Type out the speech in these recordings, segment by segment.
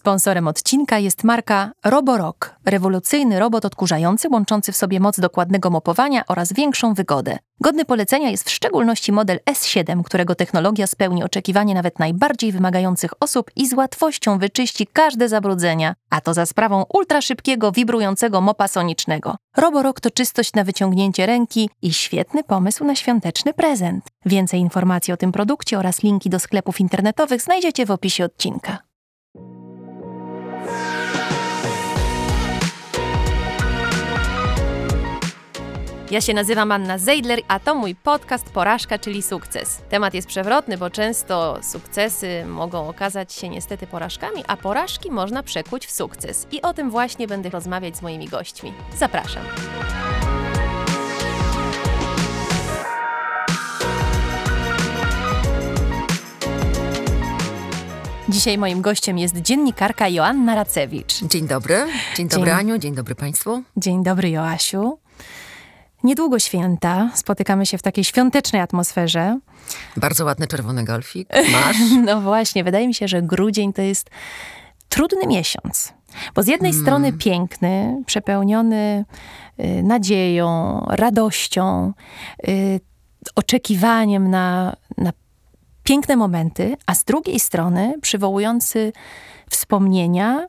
Sponsorem odcinka jest marka Roborock, rewolucyjny robot odkurzający łączący w sobie moc dokładnego mopowania oraz większą wygodę. Godny polecenia jest w szczególności model S7, którego technologia spełni oczekiwanie nawet najbardziej wymagających osób i z łatwością wyczyści każde zabrudzenia, a to za sprawą ultraszybkiego, wibrującego mopa sonicznego. Roborock to czystość na wyciągnięcie ręki i świetny pomysł na świąteczny prezent. Więcej informacji o tym produkcie oraz linki do sklepów internetowych znajdziecie w opisie odcinka. Ja się nazywam Anna Zeidler, a to mój podcast Porażka, czyli sukces. Temat jest przewrotny, bo często sukcesy mogą okazać się niestety porażkami, a porażki można przekuć w sukces. I o tym właśnie będę rozmawiać z moimi gośćmi. Zapraszam. Dzisiaj moim gościem jest dziennikarka Joanna Racewicz. Dzień dobry. Dzień dobry dzień. Aniu, dzień dobry Państwu. Dzień dobry Joasiu. Niedługo święta, spotykamy się w takiej świątecznej atmosferze. Bardzo ładny czerwony golfik masz. no właśnie, wydaje mi się, że grudzień to jest trudny miesiąc. Bo z jednej mm. strony piękny, przepełniony y, nadzieją, radością, y, oczekiwaniem na, na piękne momenty, a z drugiej strony przywołujący wspomnienia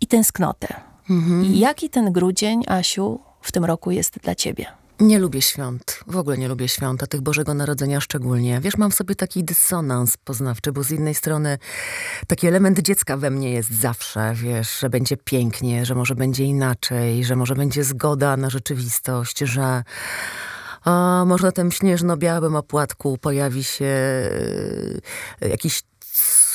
i tęsknotę. -hmm. I jaki ten grudzień, Asiu, w tym roku jest dla ciebie? Nie lubię świąt. W ogóle nie lubię świąt, a tych Bożego Narodzenia szczególnie. Wiesz, mam w sobie taki dysonans poznawczy, bo z jednej strony taki element dziecka we mnie jest zawsze, wiesz, że będzie pięknie, że może będzie inaczej, że może będzie zgoda na rzeczywistość, że a może na tym śnieżno-białym opłatku pojawi się e, jakiś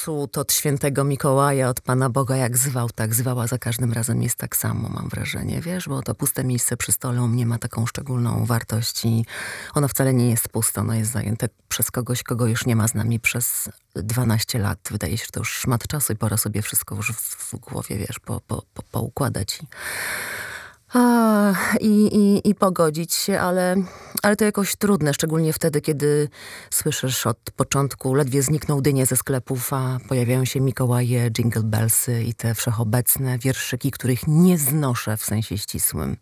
cud od świętego Mikołaja, od Pana Boga, jak zwał, tak zwała za każdym razem jest tak samo, mam wrażenie, wiesz, bo to puste miejsce przy stole u mnie ma taką szczególną wartość i ono wcale nie jest puste, ono jest zajęte przez kogoś, kogo już nie ma z nami przez 12 lat. Wydaje się, że to już szmat czasu i pora sobie wszystko już w, w głowie, wiesz, po, po, po, poukładać. I a, i, i, i pogodzić się, ale, ale to jakoś trudne, szczególnie wtedy, kiedy słyszysz od początku, ledwie znikną dynie ze sklepów, a pojawiają się Mikołaje, Jingle Bellsy i te wszechobecne wierszyki, których nie znoszę w sensie ścisłym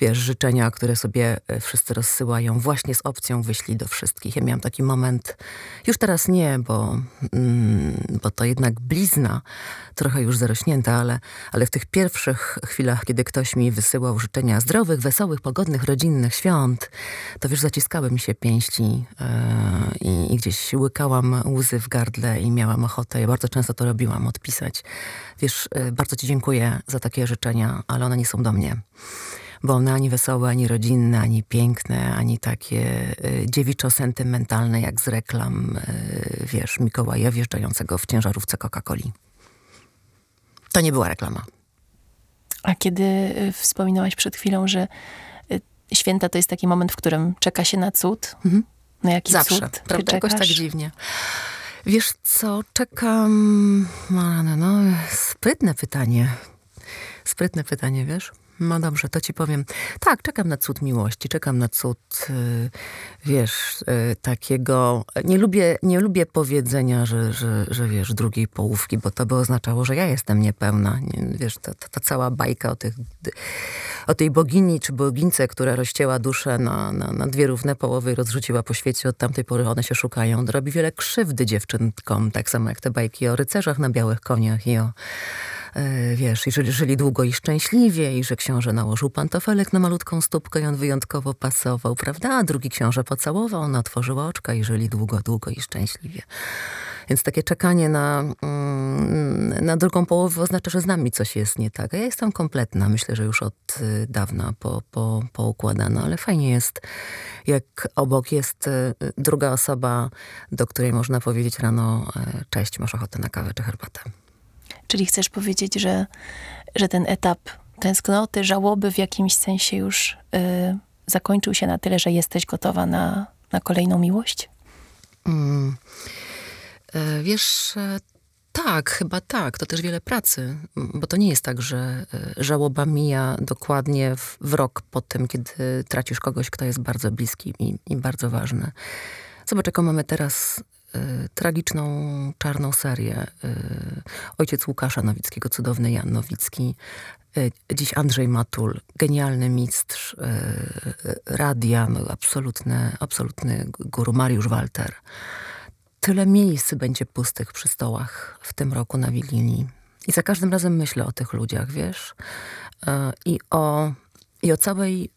wiesz, życzenia, które sobie e, wszyscy rozsyłają, właśnie z opcją wyślij do wszystkich. Ja miałam taki moment, już teraz nie, bo, mm, bo to jednak blizna, trochę już zarośnięta, ale, ale w tych pierwszych chwilach, kiedy ktoś mi wysyłał życzenia zdrowych, wesołych, pogodnych, rodzinnych świąt, to wiesz, zaciskały mi się pięści yy, i, gdzieś łykałam łzy w gardle i miałam ochotę, ja bardzo często to robiłam, odpisać. Wiesz, yy, bardzo ci dziękuję za takie życzenia, ale one nie są do mnie bo one ani wesołe, ani rodzinne, ani piękne, ani takie y, dziewiczo-sentymentalne jak z reklam, y, wiesz, Mikołaja wjeżdżającego w ciężarówce Coca-Coli. To nie była reklama. A kiedy y, wspominałaś przed chwilą, że święta to jest taki moment, w którym czeka się na cud. Mhm. Na jaki Zawsze, cud prawda? Jakoś tak dziwnie. Wiesz co, czekam... No, no, no, sprytne pytanie. Sprytne pytanie, wiesz? No dobrze, to ci powiem. Tak, czekam na cud miłości, czekam na cud, y, wiesz, y, takiego... Nie lubię, nie lubię powiedzenia, że, że, że wiesz, drugiej połówki, bo to by oznaczało, że ja jestem niepełna. Nie, wiesz, ta, ta, ta, cała bajka o, tych, o tej bogini czy bogince, która rozcięła duszę na, na, na dwie równe połowy i rozrzuciła po świecie. Od tamtej pory one się szukają. Robi wiele krzywdy dziewczynkom, tak samo jak te bajki o rycerzach na białych koniach i o E, wiesz, i żyli, żyli długo i szczęśliwie, i że książę nałożył pantofelek na malutką stópkę i on wyjątkowo pasował, prawda? A drugi książę pocałował, ona otworzyła oczka i żyli długo, długo i szczęśliwie. Więc takie czekanie na, mm, na drugą połowę oznacza, że z nami coś jest nie tak. A ja jestem kompletna, myślę, że już od y, dawna po, po, poukładana, ale fajnie jest, jak obok jest y, druga osoba, do której można powiedzieć rano, e, cześć, masz ochotę na kawę czy herbatę. Czyli chcesz powiedzieć, że, że ten etap tęsknoty, żałoby w jakimś sensie już y, zakończył się na tyle, że jesteś gotowa na, na kolejną miłość? Mm. E, wiesz, e, tak, chyba tak. To też wiele pracy, bo to nie jest tak, że e, żałoba mija dokładnie w, w rok po tym, kiedy tracisz kogoś, kto jest bardzo bliski i, i bardzo ważny. Zobacz, jaką mamy teraz tragiczną, czarną serię. ojciec Łukasza Nowickiego, cudowny Jan Nowicki, dziś Andrzej Matul, genialny mistrz radia, no, absolutny, absolutny guru Mariusz Walter. Tyle miejsc będzie pustych przy stołach w tym roku na Wigilii. I za każdym razem myślę o tych ludziach, wiesz? I o, i o całej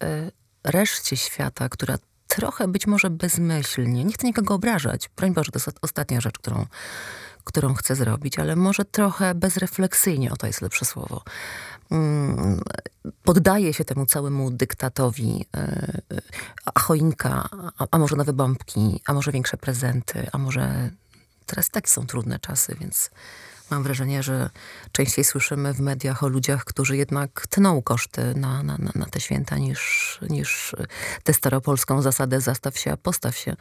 reszcie świata, która trochę być może bezmyślnie, nie chcę nikogo obrażać, broń Boże, to jest ostatnia rzecz, którą, którą chcę zrobić, ale może trochę bezrefleksyjnie, o to jest lepsze słowo, poddaje się temu całemu dyktatowi, e, a choinka, a, a może nowe bombki, a może większe prezenty, a może teraz tak są trudne czasy, więc Mam wrażenie, że częściej słyszymy w mediach o ludziach, którzy jednak tną koszty na, na, na te święta niż, niż tę staropolską zasadę zastaw się, a postaw się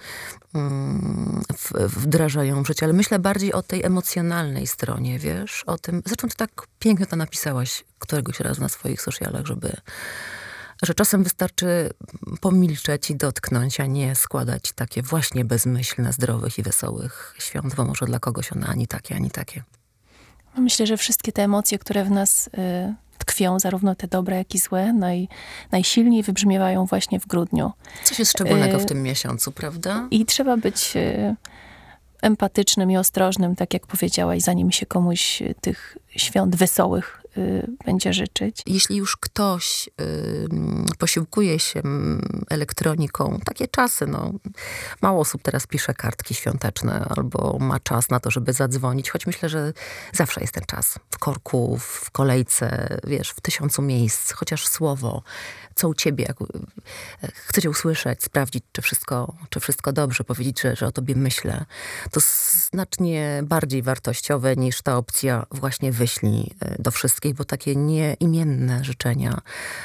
mm, wdrażają w życie. Ale myślę bardziej o tej emocjonalnej stronie, wiesz, o tym, zresztą ty tak pięknie to napisałaś któregoś razu na swoich socialach, żeby że czasem wystarczy pomilczeć i dotknąć, a nie składać takie właśnie bezmyślne, zdrowych i wesołych świąt, bo może dla kogoś one ani takie, ani takie. Myślę, że wszystkie te emocje, które w nas y, tkwią, zarówno te dobre, jak i złe, naj, najsilniej wybrzmiewają właśnie w grudniu. Coś jest szczególnego y, w tym miesiącu, prawda? I trzeba być y, empatycznym i ostrożnym, tak jak powiedziałaś, zanim się komuś tych świąt wesołych Y, będzie życzyć. Jeśli już ktoś y, posiłkuje się elektroniką, takie czasy, no, mało osób teraz pisze kartki świąteczne albo ma czas na to, żeby zadzwonić, choć myślę, że zawsze jest ten czas. W korku, w kolejce, wiesz, w tysiącu miejsc, chociaż słowo, co u ciebie, jak, e, chcecie usłyszeć, sprawdzić, czy wszystko, czy wszystko dobrze, powiedzieć, że, że o tobie myślę. To znacznie bardziej wartościowe niż ta opcja właśnie wyślij e, do wszystkich, bo takie nieimienne życzenia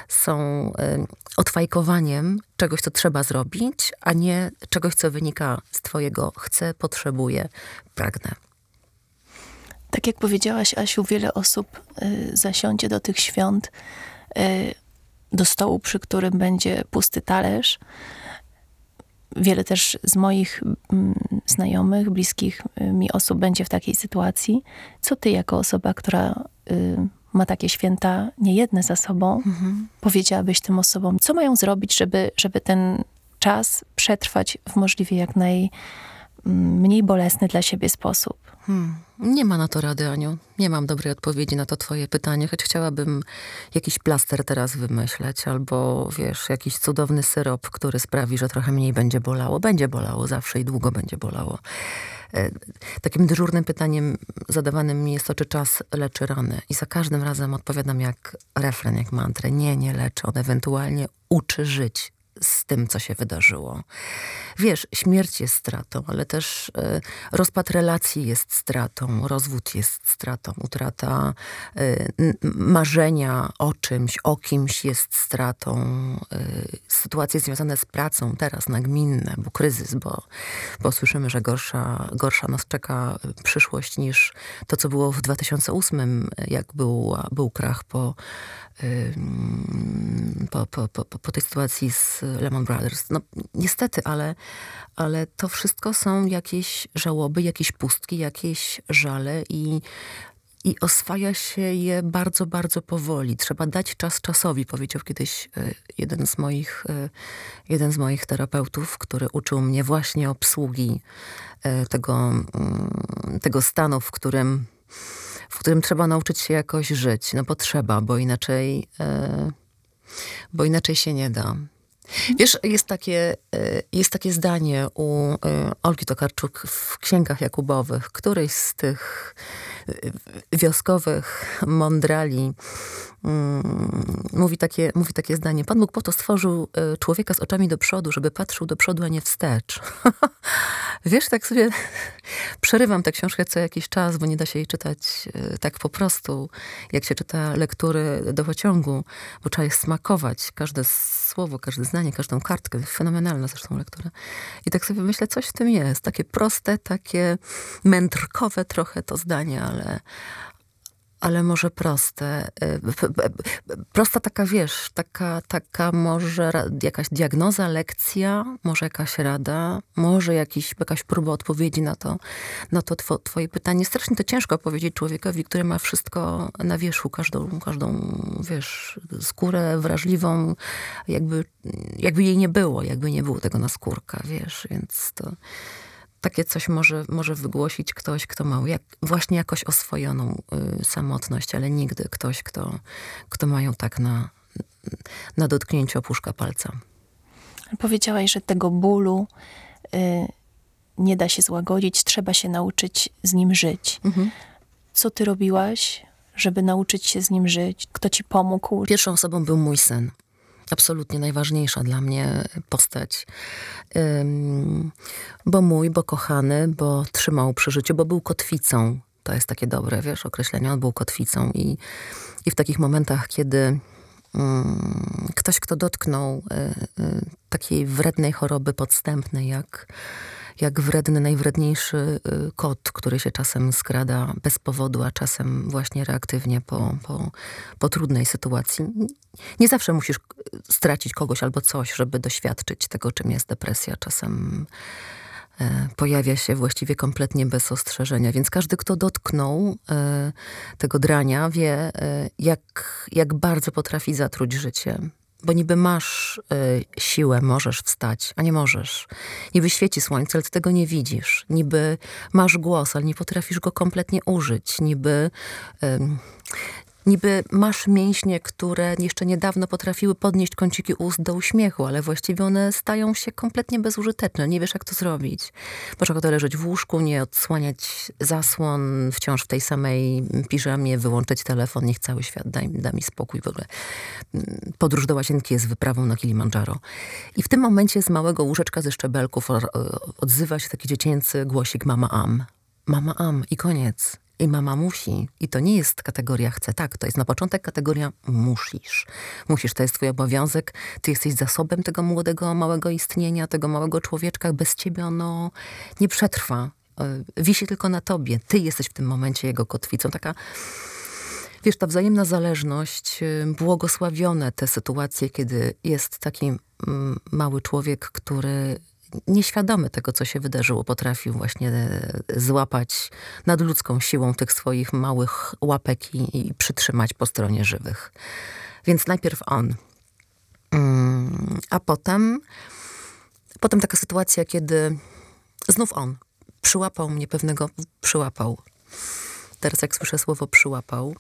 są e, odfajkowaniem czegoś, co trzeba zrobić, a nie czegoś, co wynika z twojego chcę, potrzebuję, pragnę. Tak jak powiedziałaś, Asiu, wiele osób y, zasiądzie do tych świąt y, do stołu, przy którym będzie pusty talerz. Wiele też z moich mm, znajomych, bliskich y, mi osób będzie w takiej sytuacji. Co ty, jako osoba, która y, ma takie święta niejedne za sobą, mhm. powiedziałabyś tym osobom, co mają zrobić, żeby, żeby ten czas przetrwać w możliwie jak najmniej bolesny dla siebie sposób? Hmm. Nie ma na to rady, Aniu. Nie mam dobrej odpowiedzi na to twoje pytanie, choć chciałabym jakiś plaster teraz wymyśleć, albo wiesz, jakiś cudowny syrop, który sprawi, że trochę mniej będzie bolało. Będzie bolało zawsze i długo będzie bolało. E, takim dyżurnym pytaniem zadawanym mi jest to, czy czas leczy rany. I za każdym razem odpowiadam jak refren, jak mantrę. Nie, nie leczy. On ewentualnie uczy żyć z tym, co się wydarzyło. Wiesz, śmierć jest stratą, ale też y, rozpad relacji jest stratą, rozwód jest stratą, utrata y, marzenia o czymś, o kimś jest stratą. Y, sytuacje związane z pracą teraz nagminne, bo kryzys, bo, bo słyszymy, że gorsza, gorsza nas czeka przyszłość niż to, co było w 2008, jak był, był krach po po, po, po, po tej sytuacji z Lehman Brothers. No, niestety, ale, ale to wszystko są jakieś żałoby, jakieś pustki, jakieś żale i, i oswaja się je bardzo, bardzo powoli. Trzeba dać czas czasowi, powiedział kiedyś e, jeden z moich, e, jeden z moich terapeutów, który uczył mnie właśnie obsługi e, tego, mm, tego stanu, w którym w którym trzeba nauczyć się jakoś żyć. No bo trzeba, bo inaczej, bo inaczej się nie da. Wiesz, jest takie, e, jest takie zdanie u e, Olgi Tokarczuk w księgach Jakubowych, któryś z tych wioskowych mądrali mm, mówi, takie, mówi takie zdanie. Pan Bóg po to stworzył człowieka z oczami do przodu, żeby patrzył do przodu, a nie wstecz. Wiesz, tak sobie przerywam tę książkę co jakiś czas, bo nie da się jej czytać e, tak po prostu, jak się czyta lektury do pociągu, bo trzeba je smakować. Każde słowo, każde zdanie, każdą kartkę. Fenomenalna zresztą lektura. I tak sobie myślę, coś w tym jest. Takie proste, takie mędrkowe trochę to zdanie, ale, ale może proste. Y, prosta taka, wiesz, taka, taka może jakaś diagnoza, lekcja, może jakaś rada, może jakiś, jakaś próba odpowiedzi na to, na to two, twoje pytanie. Strasznie to ciężko powiedzieć człowiekowi, który ma wszystko na wierzchu, każdą, każdą, wiesz, skórę wrażliwą, jakby, jakby jej nie było, jakby nie było tego na skórka, wiesz, więc to takie coś może, może wygłosić ktoś, kto ma jak, właśnie jakoś oswojoną y, samotność, ale nigdy ktoś, kto, kto ma ją tak na, na dotknięciu opuszka palca. Powiedziałaś, że tego bólu y, nie da się złagodzić, trzeba się nauczyć z nim żyć. Mhm. Co ty robiłaś, żeby nauczyć się z nim żyć? Kto ci pomógł? Pierwszą osobą był mój syn absolutnie najważniejsza dla mnie postać. bo mój, bo kochany, bo trzymał przy życiu, bo był kotwicą. To jest takie dobre, wiesz, określenie. On był kotwicą i, i w takich momentach, kiedy ktoś, kto dotknął y, y, takiej wrednej choroby podstępnej, jak jak wredny, najwredniejszy y, kot, który się czasem skrada bez powodu, a czasem właśnie reaktywnie po, po, po trudnej sytuacji. Nie zawsze musisz stracić kogoś albo coś, żeby doświadczyć tego, czym jest depresja. Czasem e, pojawia się właściwie kompletnie bez ostrzeżenia. Więc każdy, kto dotknął e, tego drania, wie, e, jak, jak bardzo potrafi zatruć życie bo niby masz y, siłę, możesz wstać, a nie możesz. Niby świeci słońce, ale ty tego nie widzisz. Niby masz głos, ale nie potrafisz go kompletnie użyć. Niby y, Niby masz mięśnie, które jeszcze niedawno potrafiły podnieść kąciki ust do uśmiechu, ale właściwie one stają się kompletnie bezużyteczne. Nie wiesz, jak to zrobić. Masz ochotę leżeć w łóżku, nie odsłaniać zasłon, wciąż w tej samej piżamie, wyłączyć telefon, niech cały świat da, da mi spokój w ogóle. Podróż do łazienki jest wyprawą na Kilimandżaro. I w tym momencie z małego łóżeczka ze szczebelków odzywa się taki dziecięcy głosik mama am. Mama am i koniec. I mama musi. I to nie jest kategoria chce. Tak, to jest na początek kategoria musisz. Musisz, to jest twój obowiązek. Ty jesteś zasobem tego młodego, małego istnienia, tego małego człowieczka. Bez ciebie ono nie przetrwa. E, wisi tylko na tobie. Ty jesteś w tym momencie jego kotwicą. Taka wiesz, ta wzajemna zależność, e, błogosławione te sytuacje, kiedy jest taki mm, mały człowiek, który nieświadomy tego, co się wydarzyło, potrafił właśnie e, złapać nadludzką siłą tych swoich małych łapek i, i przytrzymać po stronie żywych. Więc najpierw on. Mm, a potem, potem taka sytuacja, kiedy znów on przyłapał mnie pewnego, przyłapał. Teraz jak słyszę słowo przyłapał,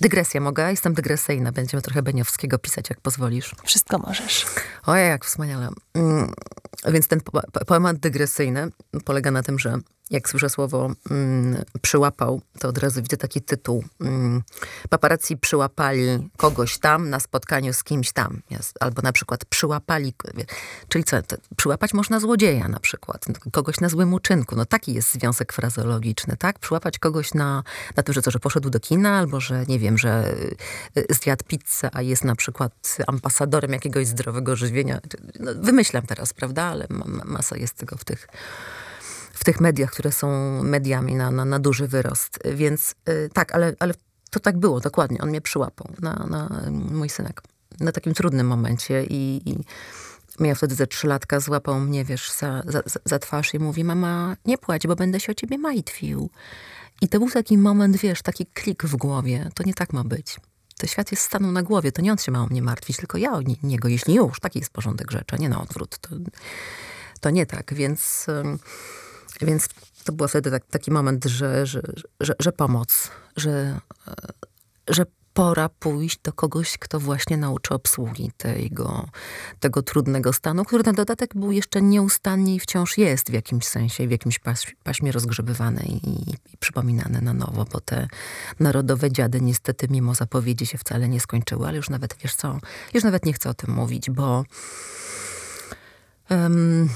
Dygresja mogę? Jestem dygresyjna. Będziemy trochę Beniowskiego pisać, jak pozwolisz. Wszystko możesz. Ojej, jak wspaniale. Mm, więc ten poemat dygresyjny polega na tym, że jak słyszę słowo mm, przyłapał, to od razu widzę taki tytuł. Mm, paparazzi przyłapali kogoś tam na spotkaniu z kimś tam. Albo na przykład przyłapali, czyli co, przyłapać można złodzieja na przykład, kogoś na złym uczynku. No taki jest związek frazeologiczny, tak? Przyłapać kogoś na, na tym, że co, że poszedł do kina, albo że nie wiem, że y, zjadł pizzę, a jest na przykład ambasadorem jakiegoś zdrowego żywienia. No, wymyślam teraz, prawda? Ale masa jest tego w tych tych mediach, które są mediami na, na, na duży wyrost. Więc yy, tak, ale, ale to tak było, dokładnie. On mnie przyłapał, na, na mój synek, na takim trudnym momencie i, i miał wtedy ze trzylatka, złapał mnie, wiesz, za, za, za twarz i mówi, mama, nie płać, bo będę się o ciebie martwił. I to był taki moment, wiesz, taki klik w głowie. To nie tak ma być. To świat jest stanął na głowie. To nie on się ma o mnie martwić, tylko ja o niego, jeśli już. Taki jest porządek rzeczy, nie na odwrót. To, to nie tak, więc... Więc to był wtedy tak, taki moment, że, że, że, że pomoc, że, że pora pójść do kogoś, kto właśnie nauczy obsługi tego, tego trudnego stanu, który na dodatek był jeszcze nieustannie i wciąż jest w jakimś sensie, w jakimś paśmie rozgrzebywany i, i przypominany na nowo, bo te narodowe dziady niestety mimo zapowiedzi się wcale nie skończyły, ale już nawet, wiesz co, już nawet nie chcę o tym mówić, bo... Um,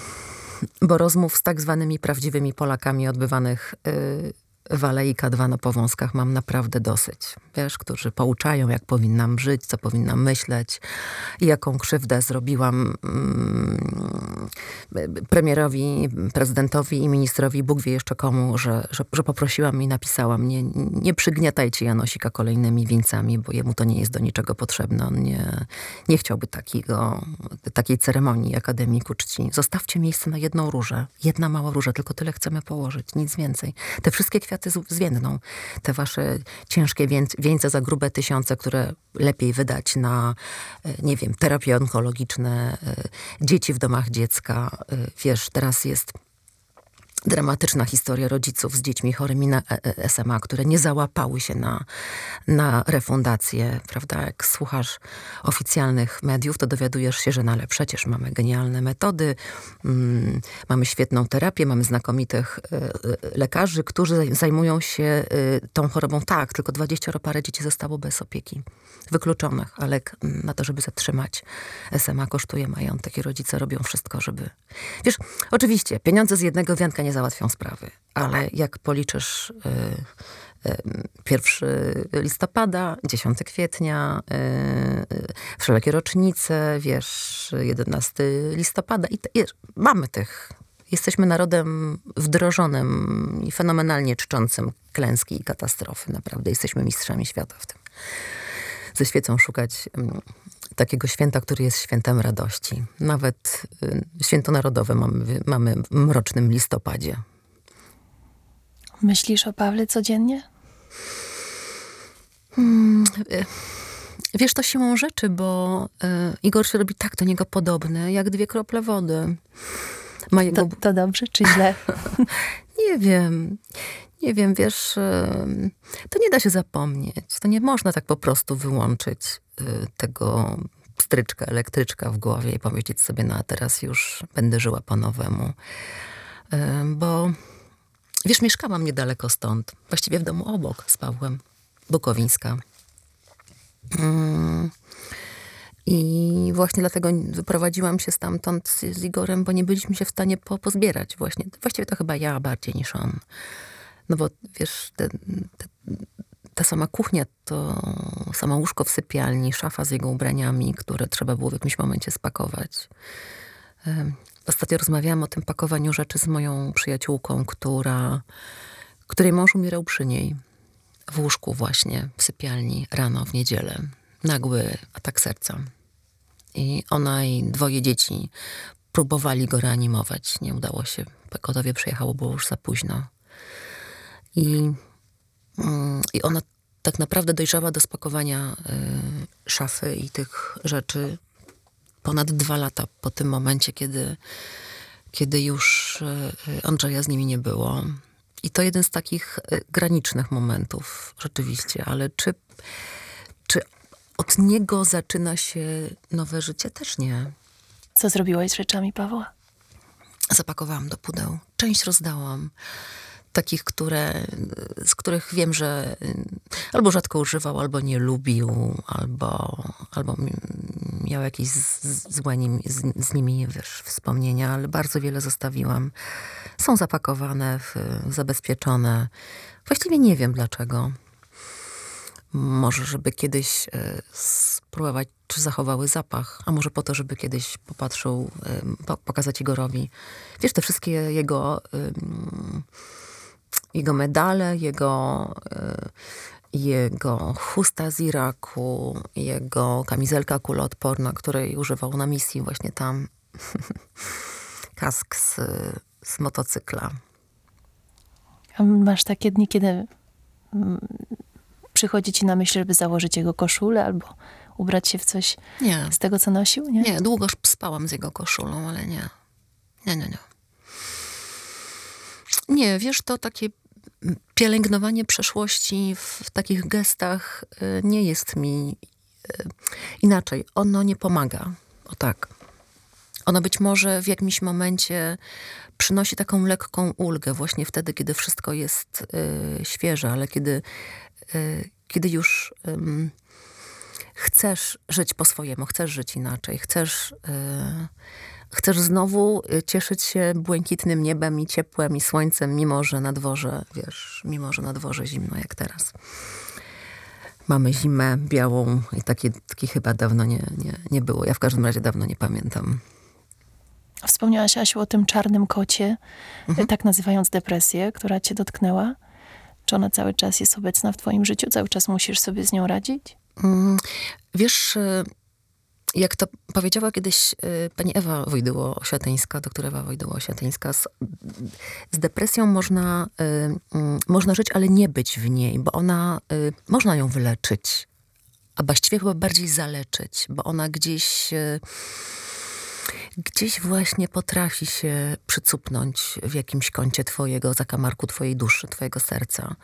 bo rozmów z tak zwanymi prawdziwymi Polakami odbywanych y, w Alei K2 na Powązkach mam naprawdę dosyć. Wiesz, którzy pouczają, jak powinnam żyć, co powinnam myśleć jaką krzywdę zrobiłam mm, premierowi, prezydentowi i ministrowi, Bóg wie jeszcze komu, że, że, że poprosiłam i napisałam, nie, nie przygniatajcie Janosika kolejnymi wincami, bo jemu to nie jest do niczego potrzebne. On nie, nie chciałby takiego, takiej ceremonii akademiku czci. Zostawcie miejsce na jedną różę. Jedna mała róża, tylko tyle chcemy położyć, nic więcej. Te wszystkie kwiaty zwiędną. Te wasze ciężkie wieńce za grube tysiące, które lepiej wydać na, e, nie wiem, terapie onkologiczne, e, dzieci w domach dziecka. E, wiesz, teraz jest dramatyczna historia rodziców z dziećmi chorymi na SMA, które nie załapały się na, na refundację, prawda? Jak słuchasz oficjalnych mediów, to dowiadujesz się, że no ale przecież mamy genialne metody, mm, mamy świetną terapię, mamy znakomitych y, lekarzy, którzy zajmują się y, tą chorobą. Tak, tylko 20 parę dzieci zostało bez opieki wykluczonych, a lek na to, żeby zatrzymać SMA kosztuje majątek i rodzice robią wszystko, żeby... Wiesz, oczywiście, pieniądze z jednego wianka nie załatwią sprawy, ale jak policzysz... Yy, yy, listopada, 10 kwietnia, yy, wszelakie rocznice, wiesz, 11 listopada i, i mamy tych. Jesteśmy narodem wdrożonym i fenomenalnie czczącym klęski i katastrofy. Naprawdę jesteśmy mistrzami świata w tym ze świecą szukać takiego święta, który jest świętem radości. Nawet y, święto narodowe mamy, mamy w mrocznym listopadzie. Myślisz o Pawle codziennie? Hmm, y, wiesz, to siłą rzeczy, bo y, Igor się robi tak do niego podobny, jak dwie krople wody. Jego... To, to dobrze czy źle? nie wiem. Nie wiem, wiesz, to nie da się zapomnieć. To nie można tak po prostu wyłączyć y, tego stryczka, elektryczka w głowie i powiedzieć sobie, no a teraz już będę żyła po nowemu. Bo wiesz, mieszkałam niedaleko stąd, właściwie w domu obok z Pawłem, Bukowińska. Mm. I właśnie dlatego wyprowadziłam się stamtąd z Igorem, bo nie byliśmy się w stanie po, pozbierać właśnie. Właściwie to chyba ja bardziej niż on. No bo wiesz, te, te, ta sama kuchnia, to samo łóżko w sypialni, szafa z jego ubraniami, które trzeba było w jakimś momencie spakować. Ostatnio rozmawiałam o tym pakowaniu rzeczy z moją przyjaciółką, która, której mąż umierał przy niej. W łóżku właśnie, w sypialni, rano, w niedzielę. Nagły atak serca. I ona i dwoje dzieci próbowali go reanimować. Nie udało się. Pogotowie przyjechało, było już za późno. I, mm, i ona tak naprawdę dojrzała do spakowania y, szafy i tych rzeczy ponad dwa lata po tym momencie, kiedy, kiedy już y, Andrzeja z nimi nie było. I to jeden z takich y, granicznych momentów, rzeczywiście, ale czy, czy od niego zaczyna się nowe życie? Też nie. Co zrobiłaś z rzeczami Pawła? Zapakowałam do pudeł. Część rozdałam takich, które, z których wiem, że albo rzadko używał, albo nie lubił, albo, albo miał jakieś złe nim, z, z, nimi wiesz, wspomnienia, ale bardzo wiele zostawiłam. Są zapakowane, w, zabezpieczone. Właściwie nie wiem dlaczego. Może, żeby kiedyś e, spróbować, czy zachowały zapach, a może po to, żeby kiedyś popatrzył, e, pokazać Igorowi. Wiesz, te wszystkie jego jego medale, jego, e, jego chusta z Iraku, jego kamizelka kuloodporna, której używał na misji właśnie tam, kask z, z motocykla. A masz takie dni, kiedy mm, przychodzi ci na myśl, żeby założyć jego koszulę albo ubrać się w coś nie. z tego, co nosił? Nie, nie długo spałam z jego koszulą, ale nie. Nie, nie, nie. Nie, wiesz, to takie pielęgnowanie przeszłości w takich gestach y, nie jest mi y, inaczej. Ono nie pomaga. O tak. Ono być może w jakimś momencie przynosi taką lekką ulgę, właśnie wtedy, kiedy wszystko jest y, świeże, ale kiedy, kiedy już chcesz żyć po swojemu, chcesz żyć inaczej, chcesz chcesz znowu y, cieszyć się błękitnym niebem i ciepłem i słońcem, mimo że na dworze, wiesz, mimo że na dworze zimno jak teraz. Mamy zimę białą i takiej taki chyba dawno nie, nie, nie było. Ja w każdym razie dawno nie pamiętam. Wspomniałaś, Asiu, o tym czarnym kocie, tak nazywając depresję, która cię dotknęła. Czy ona cały czas jest obecna w twoim życiu? Cały czas musisz sobie z nią radzić? Mm, Wiesz, y, jak to powiedziała kiedyś y, pani Ewa Wojdyło-Osiatyńska, doktor Ewa Wojdyło-Osiatyńska, z, z depresją można, y, mm, można żyć, ale nie być w niej, bo ona, y, można ją wyleczyć, a właściwie chyba bardziej zaleczyć, bo ona gdzieś... y, Gdzieś właśnie potrafi się przycupnąć w jakimś kącie twojego zakamarku, twojej duszy, twojego serca.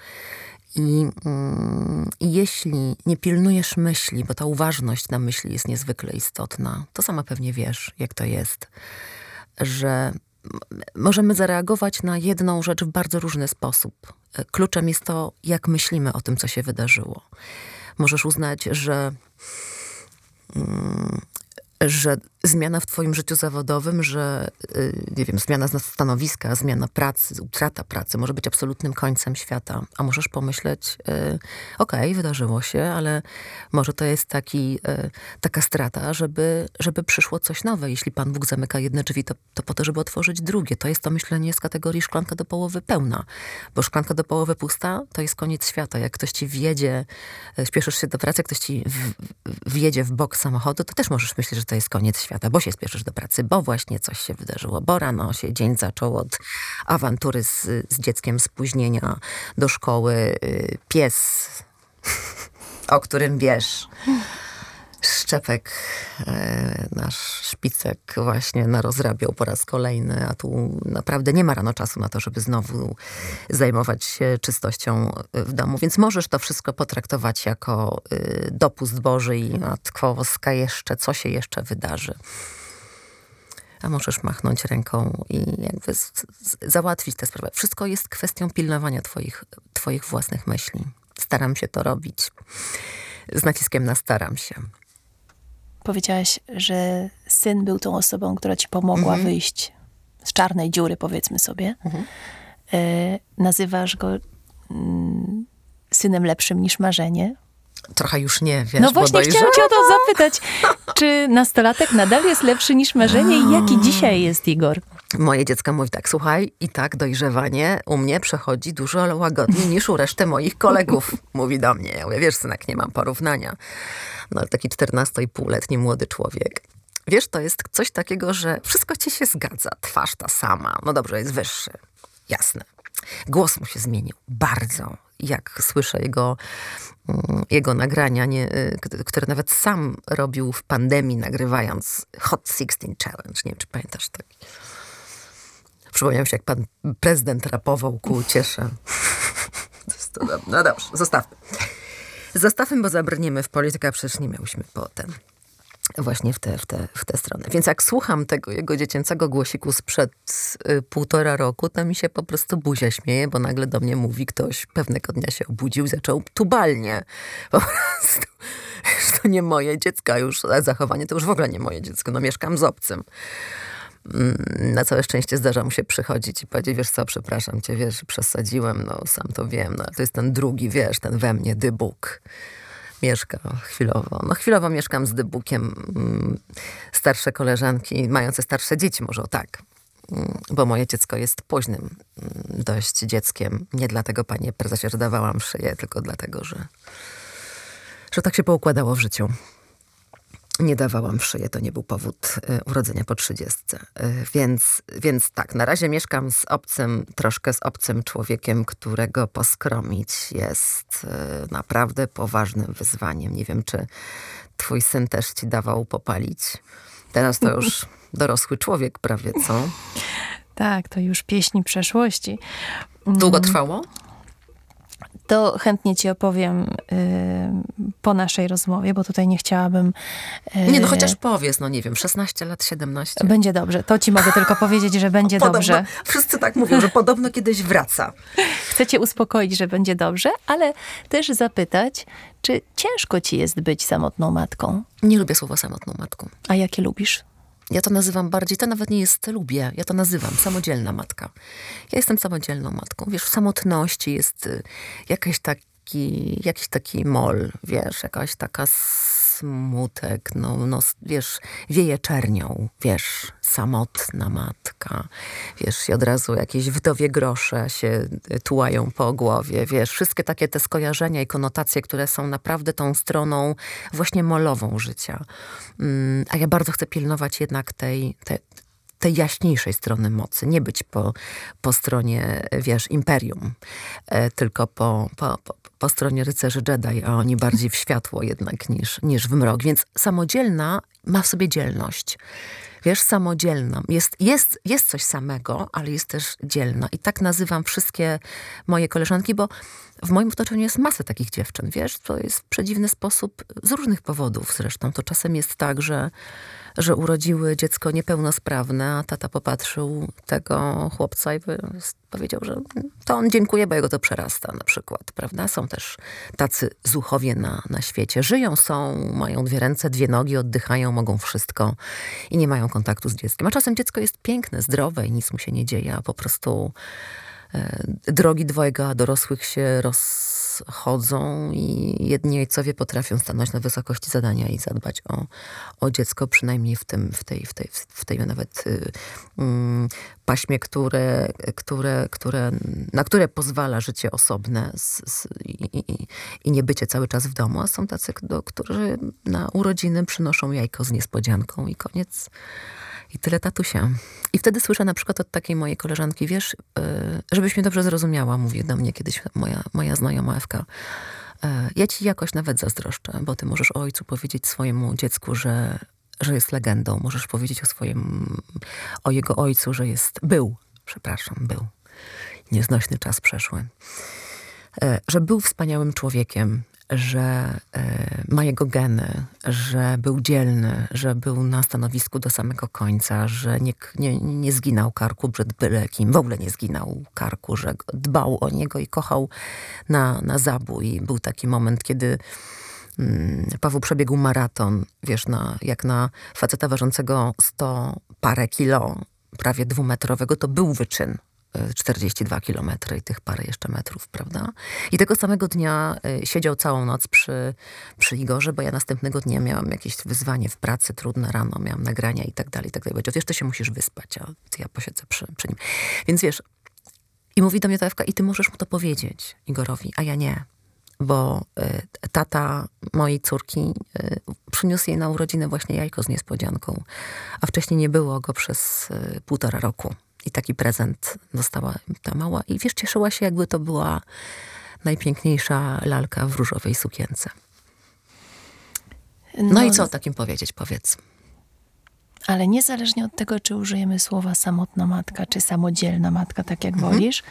I, mm, I jeśli nie pilnujesz myśli, bo ta uważność na myśli jest niezwykle istotna, to sama pewnie wiesz, jak to jest, że możemy zareagować na jedną rzecz w bardzo różny sposób. Kluczem jest to, jak myślimy o tym, co się wydarzyło. Możesz uznać, że że zmiana w twoim życiu zawodowym, że y, nie wiem, zmiana stanowiska, zmiana pracy, utrata pracy może być absolutnym końcem świata. A możesz pomyśleć, y, okej, wydarzyło się, ale może to jest taki, y, taka strata, żeby, żeby przyszło coś nowe. Jeśli Pan Bóg zamyka jedne drzwi, to, to po to, żeby otworzyć drugie. To jest to myślenie z kategorii szklanka do połowy pełna. Bo szklanka do połowy pusta, to jest koniec świata. Jak ktoś ci wjedzie, śpieszysz się do pracy, ktoś ci w- wjedzie w bok samochodu, to też możesz myśleć, że to jest koniec świata, bo się spieszysz do pracy, bo właśnie coś się wydarzyło, bo rano się dzień zaczął od awantury z, z dzieckiem, spóźnienia do szkoły, y, pies, o którym wiesz. Szczepek, e, nasz szpicek właśnie narozrabiał po raz kolejny, a tu naprawdę nie ma rano czasu na to, żeby znowu zajmować się czystością w domu. Więc możesz to wszystko potraktować jako y, dopust Boży i Matko Boska jeszcze, co się jeszcze wydarzy. A możesz machnąć ręką i jakby załatwić tę sprawę. Wszystko jest kwestią pilnowania twoich, twoich własnych myśli. Staram się to robić. Z naciskiem na staram się. Powiedziałaś, że syn był tą osobą, która ci pomogła Mhm. wyjść z czarnej dziury, powiedzmy sobie. E, nazywasz go mm, synem lepszym niż marzenie. Trochę już nie, wiesz, no właśnie dojrza- chciałam cię o to zapytać. Czy nastolatek nadal jest lepszy niż marzenie i jaki dzisiaj jest Igor? Moje dziecko mówi tak, słuchaj, i tak dojrzewanie u mnie przechodzi dużo łagodniej niż u reszty moich kolegów, mówi do mnie. Ja mówię, wiesz synek, nie mam porównania. No ale taki 14,5-letni młody człowiek. Wiesz, to jest coś takiego, że wszystko ci się zgadza. Twarz ta sama, no dobrze, jest wyższy, jasne. Głos mu się zmienił bardzo. Jak słyszę jego, mm, jego nagrania, nie, y, które nawet sam robił w pandemii, nagrywając Hot 16 Challenge. Nie wiem, czy pamiętasz taki. Przypomniał mi się, jak pan prezydent rapował ku cieszę. No dobrze, zostawmy. Zostawmy, bo zabrniemy w politykę, a przecież nie miałyśmy potem. Właśnie w tę w te, w te stronę. Więc jak słucham tego jego dziecięcego głosiku sprzed y, półtora roku, to mi się po prostu buzia śmieje, bo nagle do mnie mówi ktoś, pewnego dnia się obudził zaczął tubalnie. Po prostu, to nie moje dziecko już, zachowanie to już w ogóle nie moje dziecko, no mieszkam z obcym. Mm, Na całe szczęście zdarza mu się przychodzić i powiedzieć, wiesz co, przepraszam cię, wiesz, przesadziłem, no sam to wiem, no to jest ten drugi, wiesz, ten we mnie dybuk. Mieszka chwilowo. No chwilowo mieszkam z dybukiem. Mm, Starsze koleżanki, mające starsze dzieci, może o tak. Mm, Bo moje dziecko jest późnym dość dzieckiem. Nie dlatego, panie prezesie, że dawałam szyję, tylko dlatego, że, że tak się poukładało w życiu. Nie dawałam w szyję, to nie był powód y, urodzenia po trzydziestce. Y, Więc, więc tak, na razie mieszkam z obcym, troszkę z obcym człowiekiem, którego poskromić jest y, naprawdę poważnym wyzwaniem. Nie wiem, czy twój syn też ci dawał popalić. Teraz to już dorosły człowiek prawie, co? Tak, to już pieśni przeszłości. Długo trwało? To chętnie ci opowiem y, po naszej rozmowie, bo tutaj nie chciałabym. y, Nie, no chociaż powiedz, no nie wiem, 16 lat, 17. Będzie dobrze. To ci mogę tylko powiedzieć, że będzie Podobno, dobrze. wszyscy tak mówią, że podobno kiedyś wraca. Chcę cię uspokoić, że będzie dobrze, ale też zapytać, czy ciężko ci jest być samotną matką? Nie lubię słowa samotną matką. A jakie lubisz? Ja to nazywam bardziej, to nawet nie jest lubię, ja to nazywam samodzielna matka. Ja jestem samodzielną matką. Wiesz, w samotności jest y, jakaś taki, jakiś taki mol, wiesz, jakaś taka smutek, no, no wiesz, wieje czernią, wiesz, samotna matka, wiesz, i od razu jakieś wdowie grosze się tułają po głowie, wiesz, wszystkie takie te skojarzenia i konotacje, które są naprawdę tą stroną właśnie molową życia. Mm, a ja bardzo chcę pilnować jednak tej, tej tej jaśniejszej strony mocy, nie być po, po stronie, wiesz, imperium, e, tylko po, po, po, po stronie rycerzy Jedi, a oni bardziej w światło jednak niż, niż w mrok. Więc samodzielna ma w sobie dzielność. Wiesz, samodzielna. Jest, jest, jest coś samego, ale jest też dzielna. I tak nazywam wszystkie moje koleżanki, bo w moim otoczeniu jest masa takich dziewczyn, wiesz? To jest w przedziwny sposób, z różnych powodów zresztą. To czasem jest tak, że że urodziły dziecko niepełnosprawne, a tata popatrzył tego chłopca i powiedział, że to on dziękuję, bo jego to przerasta na przykład, prawda? Są też tacy zuchowie na, na świecie. Żyją, są, mają dwie ręce, dwie nogi, oddychają, mogą wszystko i nie mają kontaktu z dzieckiem. A czasem dziecko jest piękne, zdrowe i nic mu się nie dzieje, a po prostu drogi dwojga dorosłych się roz chodzą i jedni ojcowie potrafią stanąć na wysokości zadania i zadbać o, o dziecko, przynajmniej w, tym, w, tej, w, tej, w tej nawet y, mm, paśmie, które, które, które, na które pozwala życie osobne z, z, i, i, i cały czas w domu, a są tacy, do, którzy na urodziny przynoszą jajko z niespodzianką i koniec i tyle tatusia. I wtedy słyszę na przykład od takiej mojej koleżanki, wiesz, yy, żebyś mnie dobrze zrozumiała, mówi do mnie kiedyś moja, moja znajoma Ewka, yy, ja ci jakoś nawet zazdroszczę, bo ty możesz ojcu powiedzieć swojemu dziecku, że, że jest legendą. Możesz powiedzieć o swoim, o jego ojcu, że jest, był, przepraszam, był. Nieznośny czas przeszły. Yy, że był wspaniałym człowiekiem, że e, ma jego geny, że był dzielny, że był na stanowisku do samego końca, że nie, nie, nie zginął karku przed byle kim, w ogóle nie zginął karku, że dbał o niego i kochał na, na zabój. Był taki moment, kiedy mm, Paweł przebiegł maraton, wiesz, na, jak na faceta ważącego sto parę kilo, prawie dwumetrowego, to był wyczyn 42 kilometry i tych parę jeszcze metrów, prawda? I tego samego dnia e, siedział całą noc przy, przy Igorze, bo ja następnego dnia miałam jakieś wyzwanie w pracy, trudne rano, miałam nagrania i tak dalej, i tak dalej. Powiedział, to się musisz wyspać, a ja posiedzę przy, przy nim. Więc wiesz, i mówi do mnie ta i ty możesz mu to powiedzieć, Igorowi, a ja nie. Bo y, tata mojej córki y, przyniósł jej na urodziny właśnie jajko z niespodzianką, a wcześniej nie było go przez y, półtora roku. I taki prezent dostała ta mała. I wiesz, cieszyła się, jakby to była najpiękniejsza lalka w różowej sukience. No, no i co o takim powiedzieć, powiedz? Ale niezależnie od tego, czy użyjemy słowa samotna matka, czy samodzielna matka, tak jak mhm. wolisz,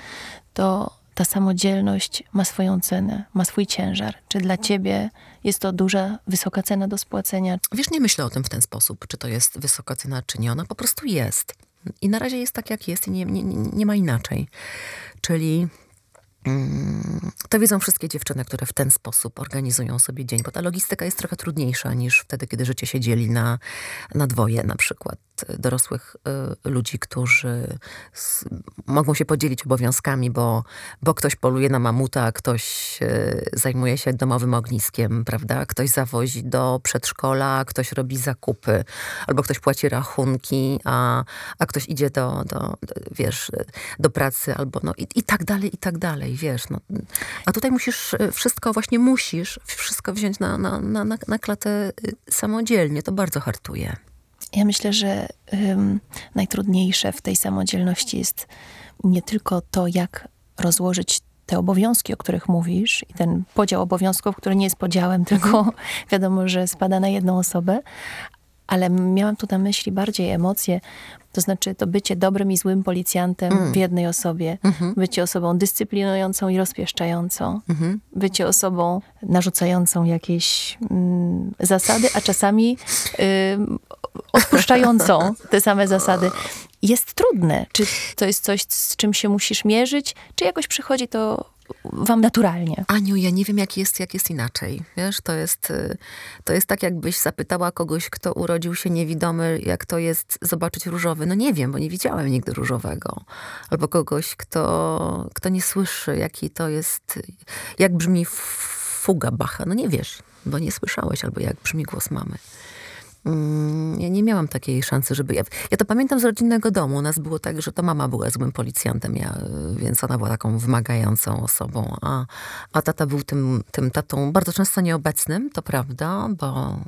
to ta samodzielność ma swoją cenę, ma swój ciężar. Czy dla ciebie jest to duża, wysoka cena do spłacenia? Wiesz, nie myślę o tym w ten sposób, czy to jest wysoka cena, czy nie. Ona po prostu jest. I na razie jest tak, jak jest i nie, nie, nie ma inaczej. Czyli mm, to wiedzą wszystkie dziewczyny, które w ten sposób organizują sobie dzień, bo ta logistyka jest trochę trudniejsza niż wtedy, kiedy życie się dzieli na, na dwoje, na przykład dorosłych y, ludzi, którzy mogą się podzielić obowiązkami, bo, bo ktoś poluje na mamuta, ktoś y, zajmuje się domowym ogniskiem, prawda? Ktoś zawozi do przedszkola, ktoś robi zakupy, albo ktoś płaci rachunki, a, a ktoś idzie do, do, wiesz, do pracy, albo no i, i tak dalej, i tak dalej, wiesz. No. A tutaj musisz y, wszystko, właśnie musisz wszystko wziąć na, na, na, na klatę samodzielnie. To bardzo hartuje. Ja myślę, że um, najtrudniejsze w tej samodzielności jest nie tylko to, jak rozłożyć te obowiązki, o których mówisz, i ten podział obowiązków, który nie jest podziałem, tylko wiadomo, że spada na jedną osobę, ale miałam tu na myśli bardziej emocje, to znaczy to bycie dobrym i złym policjantem mm. w jednej osobie, mm-hmm. bycie osobą dyscyplinującą i rozpieszczającą, mm-hmm. bycie osobą narzucającą jakieś mm, zasady, a czasami y, odpuszczającą te same zasady. Jest trudne. Czy to jest coś, z czym się musisz mierzyć, czy jakoś przychodzi to wam naturalnie? Aniu, ja nie wiem, jak jest, jak jest inaczej. Wiesz, to jest, y, to jest tak, jakbyś zapytała kogoś, kto urodził się niewidomy, jak to jest zobaczyć różowy. No nie wiem, bo nie widziałem nigdy różowego. Albo kogoś, kto, kto nie słyszy, jaki to jest, jak brzmi fuga Bacha. No nie wiesz, bo nie słyszałeś, albo jak brzmi głos mamy. Mm, ja nie miałam takiej szansy, żeby. Ja, ja to pamiętam z rodzinnego domu. U nas było tak, że to mama była złym policjantem, ja, więc ona była taką wymagającą osobą, a, a tata był tym, tym tatą bardzo często nieobecnym, to prawda, bo,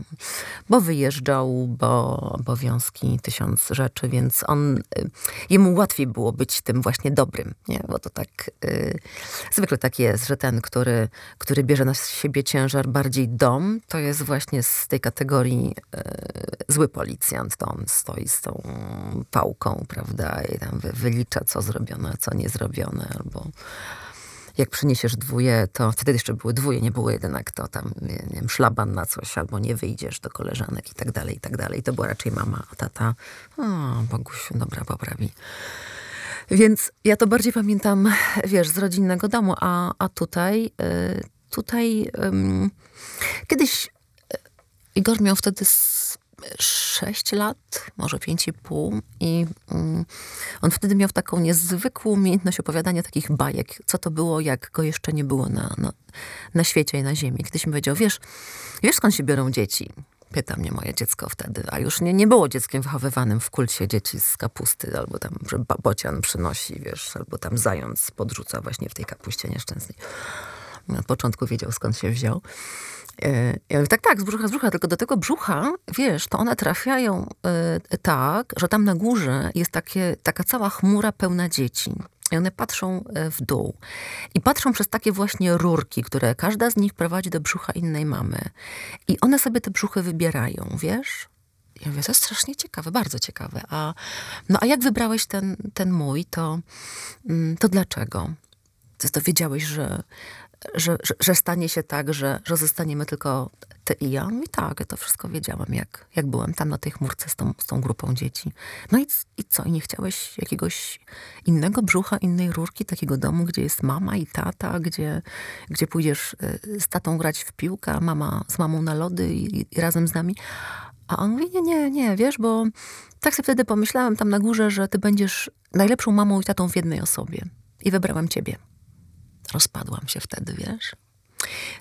bo wyjeżdżał, bo obowiązki, tysiąc rzeczy, więc on, y, jemu łatwiej było być tym właśnie dobrym, nie? bo to tak y, zwykle tak jest, że ten, który, który bierze na siebie ciężar bardziej dom, to jest właśnie z tej kategorii y, zły policjant, to on stoi z tą pałką, prawda, i tam wylicza, co zrobione, co nie zrobione, albo jak przyniesiesz dwóje, to wtedy jeszcze były dwóje, nie było jedynak, to tam, nie, wiem, szlaban na coś, albo nie wyjdziesz do koleżanek i tak dalej, i tak dalej. To była raczej mama, a tata, o, Bogusiu, dobra, poprawi. Więc ja to bardziej pamiętam, wiesz, z rodzinnego domu, a, a tutaj, y, tutaj kiedyś Igor miał wtedy 6 lat, może 5,5 i um, on wtedy miał taką niezwykłą umiejętność opowiadania takich bajek, co to było, jak go jeszcze nie było na, na, na świecie i na ziemi. Kiedyś mi powiedział, wiesz, wiesz skąd się biorą dzieci? Pyta mnie moje dziecko wtedy, a już nie, nie było dzieckiem wychowywanym w kulcie dzieci z kapusty, albo tam, że bocian przynosi, wiesz, albo tam zając podrzuca właśnie w tej kapuście nieszczęsnej. Na początku wiedział, skąd się wziął. E, ja mówię, tak, tak, z brzucha, z brzucha, tylko do tego brzucha, wiesz, to one trafiają y, tak, że tam na górze jest takie, taka cała chmura pełna dzieci. I one patrzą e, w dół. I patrzą przez takie właśnie rurki, które każda z nich prowadzi do brzucha innej mamy. I one sobie te brzuchy wybierają, wiesz? Ja mówię, to jest strasznie ciekawe, bardzo ciekawe. A, no a jak wybrałeś ten, ten mój, to, mm, to dlaczego? Ty to wiedziałeś, że, że, że, że, stanie się tak, że, że zostaniemy tylko ty i ja. I tak, ja to wszystko wiedziałam, jak, jak byłem tam na tej chmurce z tą, z tą grupą dzieci. No i, i co? I nie chciałeś jakiegoś innego brzucha, innej rurki, takiego domu, gdzie jest mama i tata, gdzie, gdzie pójdziesz y, z tatą grać w piłkę, mama z mamą na lody i, i razem z nami. A on mówi, nie, nie, nie, wiesz, bo tak sobie wtedy pomyślałem tam na górze, że ty będziesz najlepszą mamą i tatą w jednej osobie. I wybrałam ciebie. Rozpadłam się wtedy, wiesz?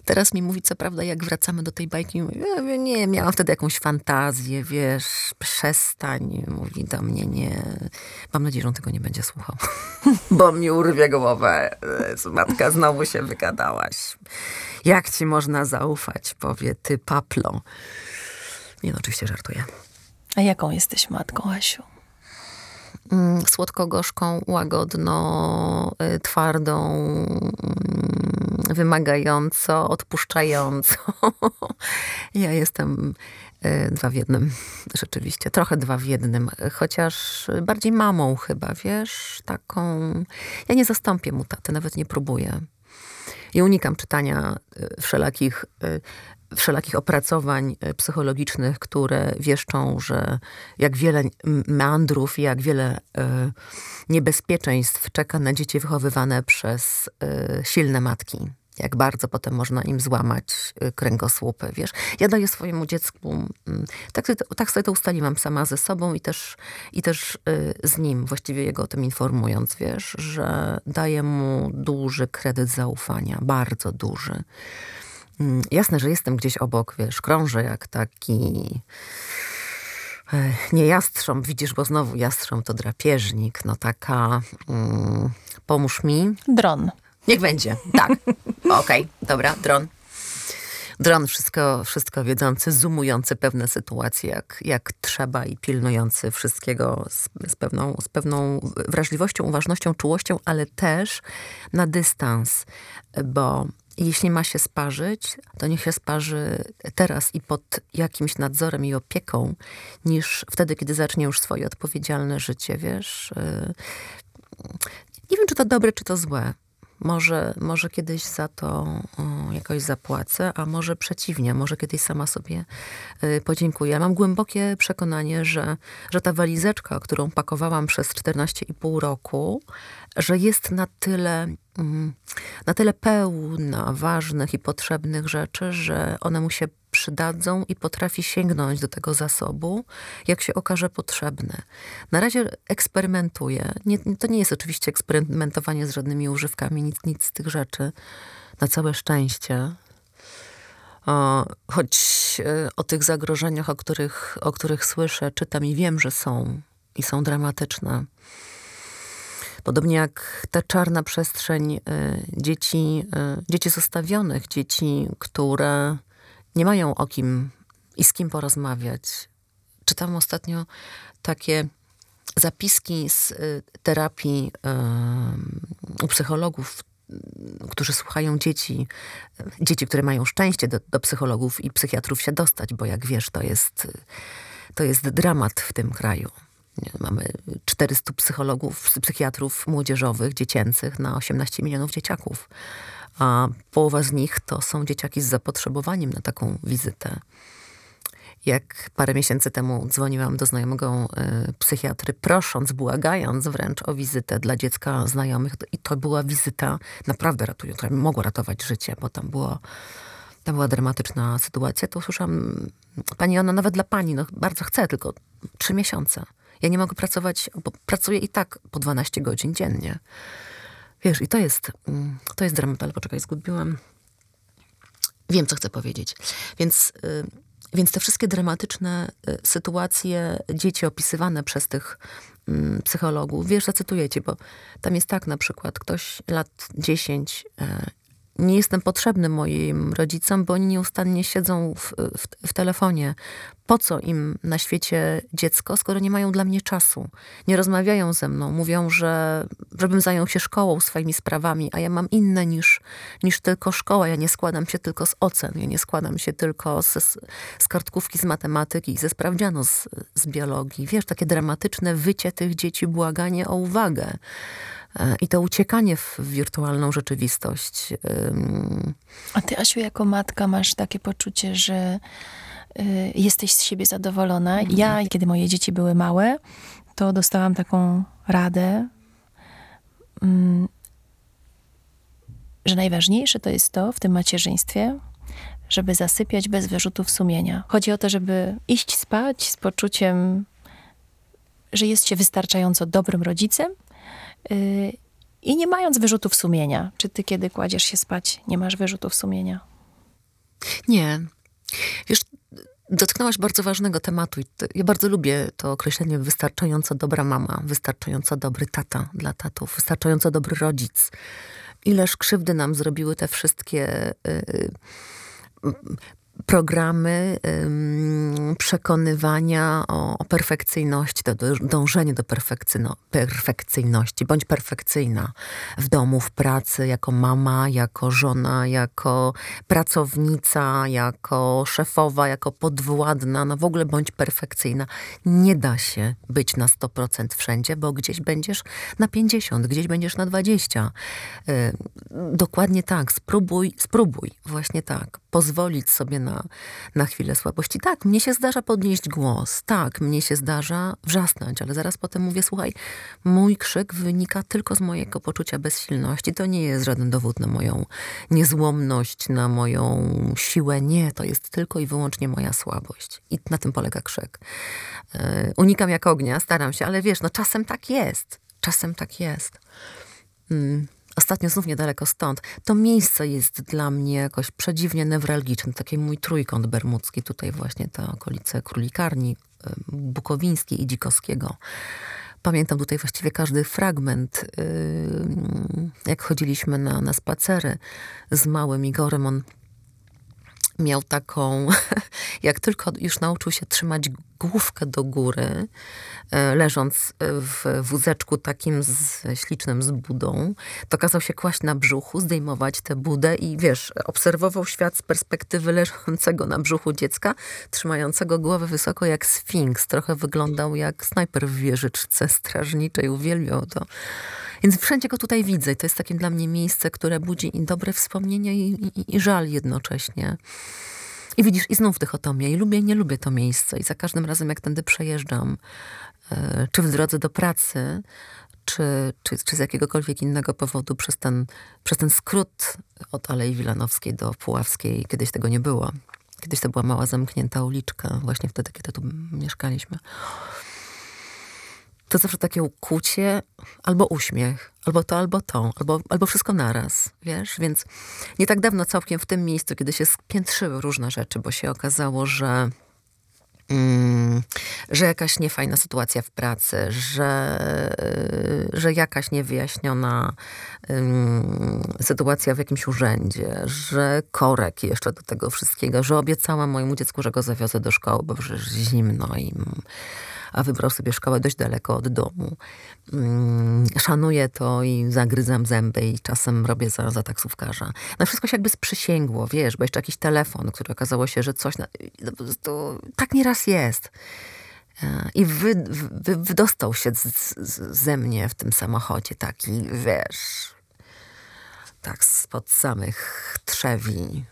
Teraz mi mówi, co prawda, jak wracamy do tej bajki, mówi, nie, miałam wtedy jakąś fantazję, wiesz, przestań, mówi do mnie, nie. Mam nadzieję, że on tego nie będzie słuchał, bo mi urwie głowę. Matka, znowu się wygadałaś. Jak ci można zaufać, powie ty, paplo. Nie, no, oczywiście żartuję. A jaką jesteś matką, Asiu? Mm, słodko-gorzką, łagodno, y, twardą, mm, wymagająco, odpuszczająco. ja jestem y, dwa w jednym, rzeczywiście. Trochę dwa w jednym, chociaż bardziej mamą chyba, wiesz, taką... Ja nie zastąpię mu taty, nawet nie próbuję. I unikam czytania y, wszelakich wszelakich opracowań e, psychologicznych, które wieszczą, że jak wiele meandrów jak wiele e, niebezpieczeństw czeka na dzieci wychowywane przez e, silne matki. Jak bardzo potem można im złamać kręgosłupy, wiesz. Ja daję swojemu dziecku, tak, tak sobie to ustaliłam sama ze sobą i też, i też z nim, właściwie jego o tym informując, wiesz, że daję mu duży kredyt zaufania, bardzo duży. Mm, jasne, że jestem gdzieś obok, wiesz, krążę jak taki e, nie jastrząb, widzisz, bo znowu jastrząb to drapieżnik, no taka mm, pomóż mi. Dron. Niech będzie, tak. Okej, okay, dobra, dron. Dron wszystko, wszystko wiedzący, zoomujący pewne sytuacje jak, jak trzeba i pilnujący wszystkiego z, z, pewną, z pewną wrażliwością, uważnością, czułością, ale też na dystans, bo jeśli ma się sparzyć, to niech się sparzy teraz i pod jakimś nadzorem i opieką, niż wtedy, kiedy zacznie już swoje odpowiedzialne życie, wiesz. Y, nie wiem, czy to dobre, czy to złe. Może, może kiedyś za to jakoś zapłacę, a może przeciwnie, może kiedyś sama sobie y, podziękuję. Mam głębokie przekonanie, że, że ta walizeczka, którą pakowałam przez 14,5 roku, że jest na tyle, mm, na tyle pełna ważnych i potrzebnych rzeczy, że one mu się przydadzą i potrafi sięgnąć do tego zasobu, jak się okaże potrzebny. Na razie eksperymentuję. Nie, to nie jest oczywiście eksperymentowanie z żadnymi używkami, nic, nic z tych rzeczy. Na całe szczęście. O, choć e, o tych zagrożeniach, o których, o których słyszę, czytam i wiem, że są i są dramatyczne. Podobnie jak ta czarna przestrzeń y, dzieci, y, dzieci zostawionych, dzieci, które nie mają o kim i z kim porozmawiać. Czytam ostatnio takie zapiski z y, terapii u psychologów, którzy słuchają dzieci, dzieci, które mają szczęście do, do psychologów i psychiatrów się dostać, bo jak wiesz, to jest, to jest dramat w tym kraju. Mamy 400 psychologów, psychiatrów młodzieżowych, dziecięcych na 18 milionów dzieciaków. A połowa z nich to są dzieciaki z zapotrzebowaniem na taką wizytę. Jak parę miesięcy temu dzwoniłam do znajomego y, psychiatry, prosząc, błagając wręcz o wizytę dla dziecka znajomych, i to była wizyta naprawdę ratująca, która mogła ratować życie, bo tam było tam była dramatyczna sytuacja, to usłyszałam, pani ona nawet dla pani, no bardzo chcę, tylko trzy miesiące. Ja nie mogę pracować, bo pracuję i tak po 12 godzin dziennie. Wiesz, i to jest, mm, to jest dramat, ale poczekaj, zgubiłam. Wiem, co chcę powiedzieć. Więc, y, więc te wszystkie dramatyczne y, sytuacje dzieci opisywane przez tych mm, psychologów, wiesz, zacytuję ci, bo tam jest tak na przykład, ktoś lat 10 nie jestem potrzebny moim rodzicom, bo oni nieustannie siedzą w, w, w, telefonie. Po co im na świecie dziecko, skoro nie mają dla mnie czasu? Nie rozmawiają ze mną, mówią, że żebym zajął się szkołą, swoimi sprawami, a ja mam inne niż, niż tylko szkoła. Ja nie składam się tylko z ocen, ja nie składam się tylko z, z kartkówki z matematyki i ze sprawdzianu z, z biologii. Wiesz, takie dramatyczne wycie tych dzieci, błaganie o uwagę. E, i to uciekanie w wirtualną rzeczywistość. A ty, Asiu, jako matka masz takie poczucie, że y, jesteś z siebie zadowolona. Mhm. Ja, kiedy moje dzieci były małe, to dostałam taką radę, że najważniejsze to jest to w tym macierzyństwie, żeby zasypiać bez wyrzutów sumienia. Chodzi o to, żeby iść spać z poczuciem, że jest się wystarczająco dobrym rodzicem, I nie mając wyrzutów sumienia. Czy ty, kiedy kładziesz się spać, nie masz wyrzutów sumienia? Nie. Wiesz, dotknęłaś bardzo ważnego tematu. Ja bardzo lubię to określenie wystarczająco dobra mama, wystarczająco dobry tata dla tatów, wystarczająco dobry rodzic. Ileż krzywdy nam zrobiły te wszystkie y, programy przekonywania o, o perfekcyjności, do, dążenie do perfekcyjności. Bądź perfekcyjna w domu, w pracy, jako mama, jako żona, jako pracownica, jako szefowa, jako podwładna. No w ogóle bądź perfekcyjna. Nie da się być na 100% wszędzie, bo gdzieś będziesz na 50, gdzieś będziesz na 20. Yy, dokładnie tak. Spróbuj, spróbuj. Właśnie tak. Pozwolić sobie na, na chwilę słabości. Tak, mnie się zdarza podnieść głos, tak, mnie się zdarza wrzasnąć, ale zaraz potem mówię, słuchaj, mój krzyk wynika tylko z mojego poczucia bezsilności. To nie jest żaden dowód na moją niezłomność, na moją siłę. Nie, to jest tylko i wyłącznie moja słabość. I na tym polega krzyk. Yy, unikam jak ognia, staram się, ale wiesz, no czasem tak jest. Czasem tak jest. Mm ostatnio znów niedaleko stąd, to miejsce jest dla mnie jakoś przedziwnie newralgiczne. Taki mój trójkąt bermudzki, tutaj właśnie te okolice Królikarni, Bukowińskiej i Dzikowskiego. Pamiętam tutaj właściwie każdy fragment, jak chodziliśmy na, na spacery z małym Igorem, on miał taką, jak tylko już nauczył się trzymać główkę do góry, e, leżąc w wózeczku takim z, ślicznym z budą, to kazał się kłaść na brzuchu, zdejmować tę budę i wiesz, obserwował świat z perspektywy leżącego na brzuchu dziecka, trzymającego głowę wysoko jak sfinks. Trochę wyglądał jak snajper w wieżyczce strażniczej, uwielbiał to. Więc wszędzie go tutaj widzę i to jest takie dla mnie miejsce, które budzi i dobre wspomnienia i, i, i żal jednocześnie. I widzisz, i znów dychotomia. I lubię, nie lubię to miejsce. I za każdym razem, jak tędy przejeżdżam, e, czy w drodze do pracy, czy, czy, czy z jakiegokolwiek innego powodu przez ten, przez ten skrót od Alei Wilanowskiej do Puławskiej, kiedyś tego nie było. Kiedyś to była mała zamknięta uliczka, właśnie wtedy, kiedy tu mieszkaliśmy to zawsze takie ukłucie albo uśmiech, albo to, albo to, albo, albo wszystko naraz, wiesz? Więc nie tak dawno całkiem w tym miejscu, kiedy się spiętrzyły różne rzeczy, bo się okazało, że Mm, że jakaś niefajna sytuacja w pracy, że, że jakaś niewyjaśniona um, sytuacja w jakimś urzędzie, że korek jeszcze do tego wszystkiego, że obiecałam mojemu dziecku, że go zawiozę do szkoły, bo przecież zimno i a wybrał sobie szkołę dość daleko od domu. Mm, szanuję to i zagryzam zęby i czasem robię za, za taksówkarza. Na wszystko się jakby sprzysięgło, wiesz, bo jeszcze jakiś telefon, który okazało się, że coś... Na, to, tak nieraz jest. E, I wy, wy, wydostał się z, z, ze mnie w tym samochodzie taki, wiesz, tak spod samych trzewi.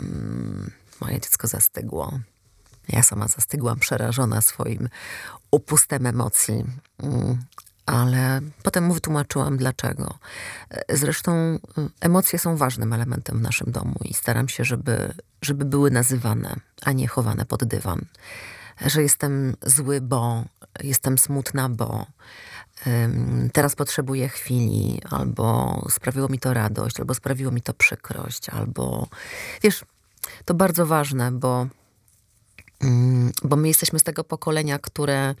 Mm, moje dziecko zastygło. Ja sama zastygłam, przerażona swoim upustem emocji. Mm, ale potem mu wytłumaczyłam dlaczego. Zresztą mm, emocje są ważnym elementem w naszym domu i staram się, żeby, żeby były nazywane, a nie chowane pod dywan. Że jestem zły, bo jestem smutna, bo teraz potrzebuję chwili, albo sprawiło mi to radość, albo sprawiło mi to przykrość, albo wiesz, to bardzo ważne, bo bo my jesteśmy z tego pokolenia, które,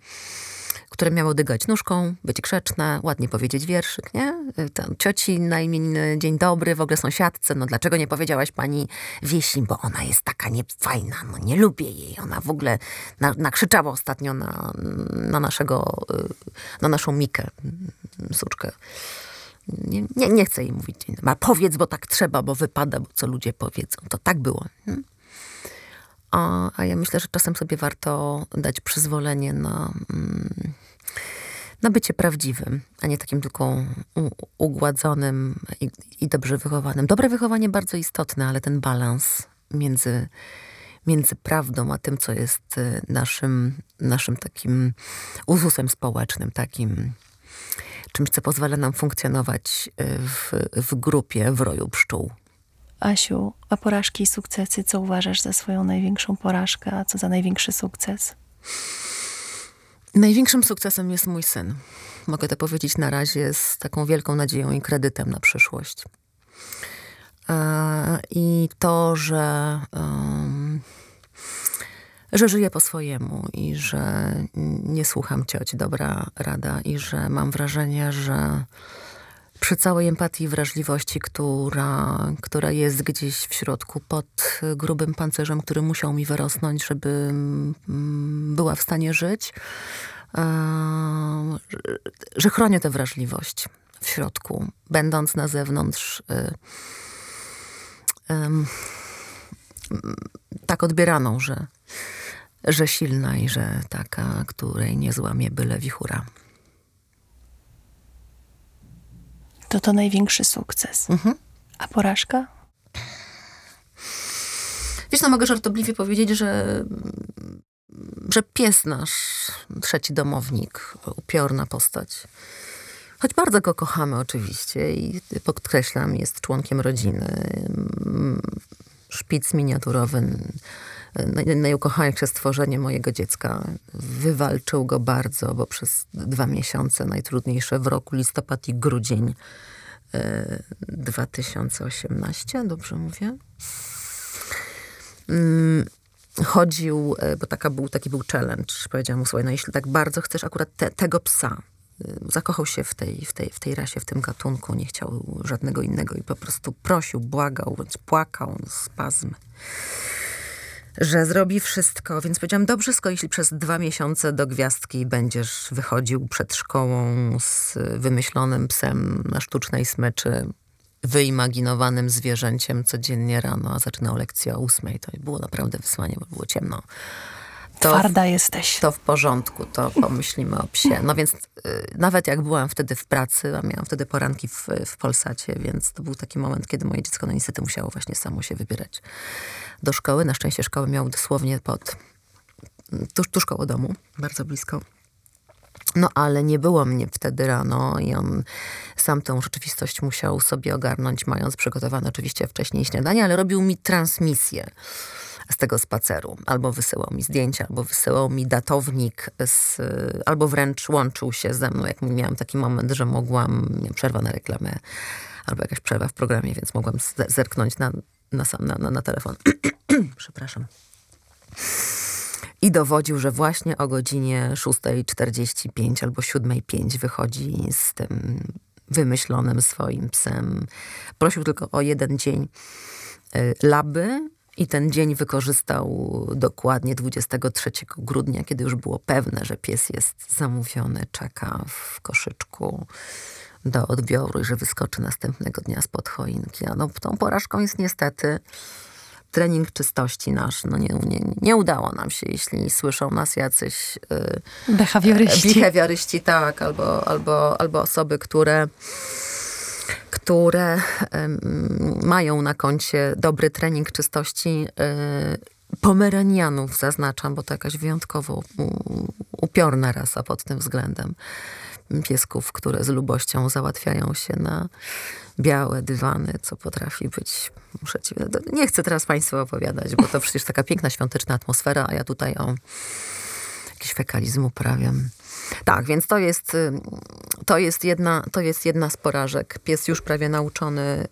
które miało dygać nóżką, być grzeczne, ładnie powiedzieć wierszyk, nie? Tam cioci na imieniny, dzień dobry, w ogóle sąsiadce, no dlaczego nie powiedziałaś pani Wiesi, bo ona jest taka niefajna, no nie lubię jej, ona w ogóle na, nakrzyczała ostatnio na, na naszego, y, na naszą Mikę, suczkę. Nie, nie, nie chcę jej mówić dzień dobry, powiedz, bo tak trzeba, bo wypada, bo co ludzie powiedzą. To tak było. Nie? A, a ja myślę, że czasem sobie warto dać przyzwolenie na, mm, na bycie prawdziwym, a nie takim tylko ugładzonym i, i dobrze wychowanym. Dobre wychowanie bardzo istotne, ale ten balans między, między prawdą a tym, co jest y, naszym, naszym takim uzusem społecznym, takim czymś, co pozwala nam funkcjonować y, w, w grupie, w roju pszczół. Asiu, a porażki i sukcesy, co uważasz za swoją największą porażkę, a co za największy sukces? Największym sukcesem jest mój syn. Mogę to powiedzieć na razie z taką wielką nadzieją i kredytem na przyszłość. E, I to, że, że żyję po swojemu i że nie słucham cioć, dobra rada, i że mam wrażenie, że przy całej empatii i wrażliwości, która, która jest gdzieś w środku, pod grubym pancerzem, który musiał mi wyrosnąć, żeby mm, była w stanie żyć, że chronię tę wrażliwość w środku, będąc na zewnątrz y, tak odbieraną, że, że silna i że taka, której nie złamie byle wichura. To to największy sukces. Mhm. A porażka? Wiesz, no mogę żartobliwie powiedzieć, że, że pies nasz, trzeci domownik, upiorna postać, choć bardzo go kochamy oczywiście i podkreślam, jest członkiem rodziny. Szpic miniaturowy, najukochańsze stworzenie mojego dziecka. Wywalczył go bardzo, bo przez dwa miesiące, najtrudniejsze w roku, listopad i grudzień 2018, e, dobrze mówię? Mm, chodził, e, bo taka był, taki był challenge. Powiedziałam mu, słuchaj, no jeśli tak bardzo chcesz akurat te, tego psa, zakochał się w tej, w, tej, w tej rasie, w tym gatunku, nie chciał żadnego innego i po prostu prosił, błagał, płakał, spazm że zrobi wszystko, więc powiedziałam, dobrze, skoro jeśli przez dwa miesiące do gwiazdki będziesz wychodził przed szkołą z wymyślonym psem na sztucznej smyczy, wyimaginowanym zwierzęciem codziennie rano, a zaczynał lekcję o ósmej. To było naprawdę wysłanie, bo było ciemno. To Twarda jesteś. To w porządku, to pomyślimy o psie. No więc y, nawet jak byłam wtedy w pracy, a miałam wtedy poranki w, w Polsacie, więc to był taki moment, kiedy moje dziecko no niestety musiało właśnie samo się wybierać do szkoły. Na szczęście szkoły miał dosłownie pod, tuż, tuż koło domu, bardzo blisko. No ale nie było mnie wtedy rano i on sam tę rzeczywistość musiał sobie ogarnąć, mając przygotowane oczywiście wcześniej śniadanie, ale robił mi transmisję z tego spaceru. Albo wysyłał mi zdjęcia, albo wysyłał mi datownik, z, albo wręcz łączył się ze mną, jak miałam taki moment, że mogłam, przerwę na reklamę, albo jakaś przerwa w programie, więc mogłam zerknąć na, na, na, na, na telefon. Przepraszam. I dowodził, że właśnie o godzinie 6.45 albo 7.05 wychodzi z tym wymyślonym swoim psem. Prosił tylko o jeden dzień y, laby i ten dzień wykorzystał dokładnie 23 grudnia, kiedy już było pewne, że pies jest zamówiony, czeka w koszyczku do odbioru i że wyskoczy następnego dnia spod choinki. A no, tą porażką jest niestety trening czystości nasz. No nie, nie, nie udało nam się, jeśli słyszą nas jacyś yy, behawioryści. behawioryści, tak, albo, albo, albo osoby, które które mają na koncie dobry trening czystości y, pomeranianów, zaznaczam, bo to jakaś wyjątkowo upiorna rasa pod tym względem. Piesków, które z lubością załatwiają się na białe dywany, co potrafi być, muszę ci, nie chcę teraz Państwu opowiadać, bo to przecież taka piękna świąteczna atmosfera, a ja tutaj o jakiś fekalizm uprawiam. Tak, więc to jest, y, to jest, jedna, to jest jedna z porażek. Pies już prawie nauczony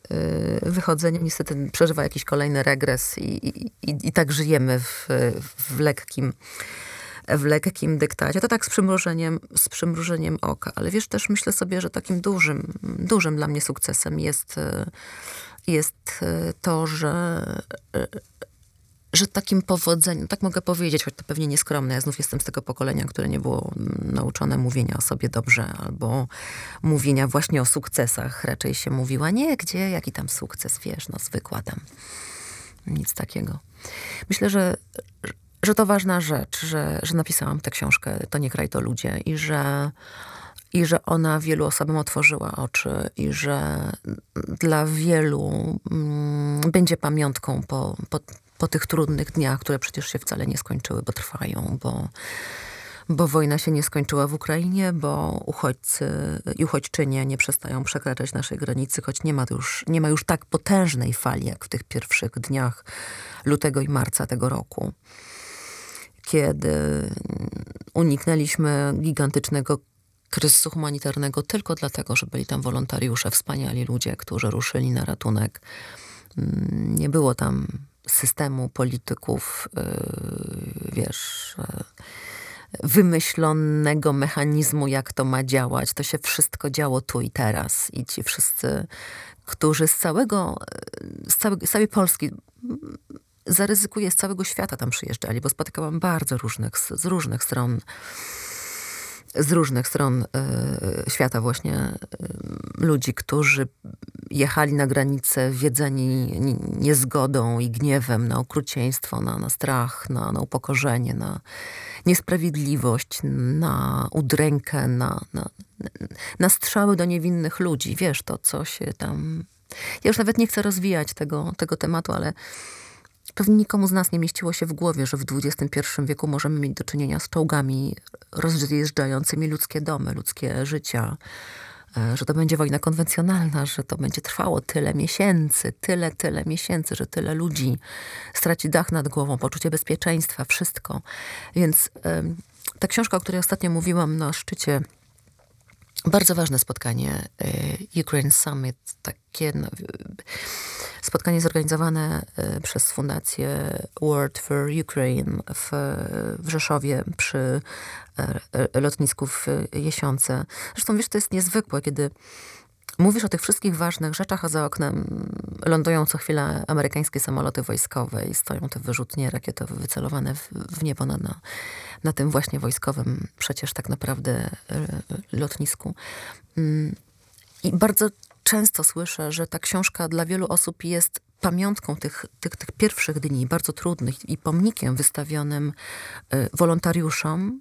y, wychodzenia, niestety przeżywa jakiś kolejny regres i, i, i, i tak żyjemy w, w lekkim w lekkim dyktacie. To tak z przymrużeniem, z przymrużeniem oka. Ale wiesz, też myślę sobie, że takim dużym, dużym dla mnie sukcesem jest, y, jest to, że że takim powodzeniem, tak mogę powiedzieć, choć to pewnie nieskromne, ja znów jestem z tego pokolenia, które nie było nauczone mówienia o sobie dobrze, albo mówienia właśnie o sukcesach. Raczej się mówiła, nie, gdzie, jaki tam sukces, wiesz, no zwykła tam. Nic takiego. Myślę, że, że to ważna rzecz, że, że napisałam tę książkę To nie kraj, to ludzie i że i że ona wielu osobom otworzyła oczy i że dla wielu mm, będzie pamiątką po, po, po tych trudnych dniach, które przecież się wcale nie skończyły, bo trwają, bo, bo wojna się nie skończyła w Ukrainie, bo uchodźcy i uchodźczynie nie przestają przekraczać naszej granicy, choć nie ma, już, nie ma już tak potężnej fali, jak w tych pierwszych dniach lutego i marca tego roku, kiedy uniknęliśmy gigantycznego kryzysu humanitarnego tylko dlatego, że byli tam wolontariusze, wspaniali ludzie, którzy ruszyli na ratunek. Mm, nie było tam systemu polityków, y, wiesz, y, wymyślonego mechanizmu, jak to ma działać. To się wszystko działo tu i teraz. I ci wszyscy, którzy z całego, z, całej, z całej Polski, zaryzykuję, z całego świata tam przyjeżdżali, bo spotykałam bardzo różnych, z różnych stron z różnych stron y, świata właśnie y, ludzi, którzy jechali na granicę wiedzeni niezgodą i gniewem na okrucieństwo, na, na strach, na, na upokorzenie, na niesprawiedliwość, na udrękę, na, na, na strzały do niewinnych ludzi. Wiesz, to co się tam... Ja już nawet nie chcę rozwijać tego, tego tematu, ale Pewnie nikomu z nas nie mieściło się w głowie, że w XXI wieku możemy mieć do czynienia z czołgami rozjeżdżającymi ludzkie domy, ludzkie życia, e, że to będzie wojna konwencjonalna, że to będzie trwało tyle miesięcy, tyle, tyle miesięcy, że tyle ludzi straci dach nad głową, poczucie bezpieczeństwa, wszystko. Więc ta książka, o której ostatnio mówiłam na szczycie bardzo ważne spotkanie y, Ukraine Summit, takie no, spotkanie zorganizowane y, przez Fundację World for Ukraine w, w Rzeszowie przy y, lotnisku w Jesiące. Zresztą wiesz, to jest niezwykłe, kiedy Mówisz o tych wszystkich ważnych rzeczach, a za oknem lądują co chwilę amerykańskie samoloty wojskowe i stoją te wyrzutnie rakietowe wycelowane w, w niebo na, na, na, tym właśnie wojskowym, przecież tak naprawdę e, lotnisku. Mm, I bardzo często słyszę, że ta książka dla wielu osób jest pamiątką tych, tych, tych pierwszych dni, bardzo trudnych i pomnikiem wystawionym e, wolontariuszom,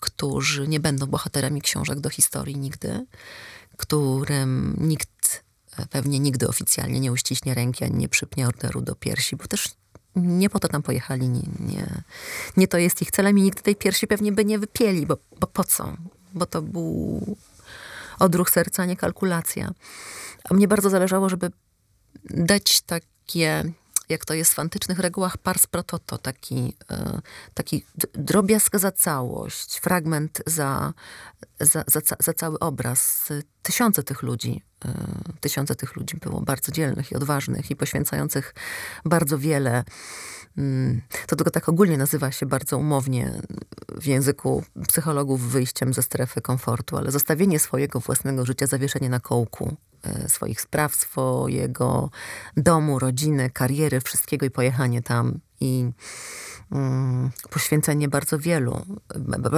którzy nie będą bohaterami książek do historii nigdy, którym nikt e, pewnie nigdy oficjalnie nie uściśnie ręki ani nie przypnie orderu do piersi, bo też nie po to tam pojechali, nie, nie, nie to jest ich celem i nikt tej piersi pewnie by nie wypieli, bo, bo po co? Bo to był odruch serca, nie kalkulacja. A mnie bardzo zależało, żeby dać takie jak to jest w antycznych regułach, pars pro toto, taki, e, taki drobiazg za całość, fragment za, za, za, za cały obraz. Tysiące tych ludzi, e, tysiące tych ludzi było bardzo dzielnych i odważnych i poświęcających bardzo wiele. Mm, to tylko tak ogólnie nazywa się bardzo umownie w języku psychologów wyjściem ze strefy komfortu, ale zostawienie swojego własnego życia, zawieszenie na kołku, E, swoich spraw, swojego domu, rodziny, kariery, wszystkiego i pojechanie tam i mm, poświęcenie bardzo wielu,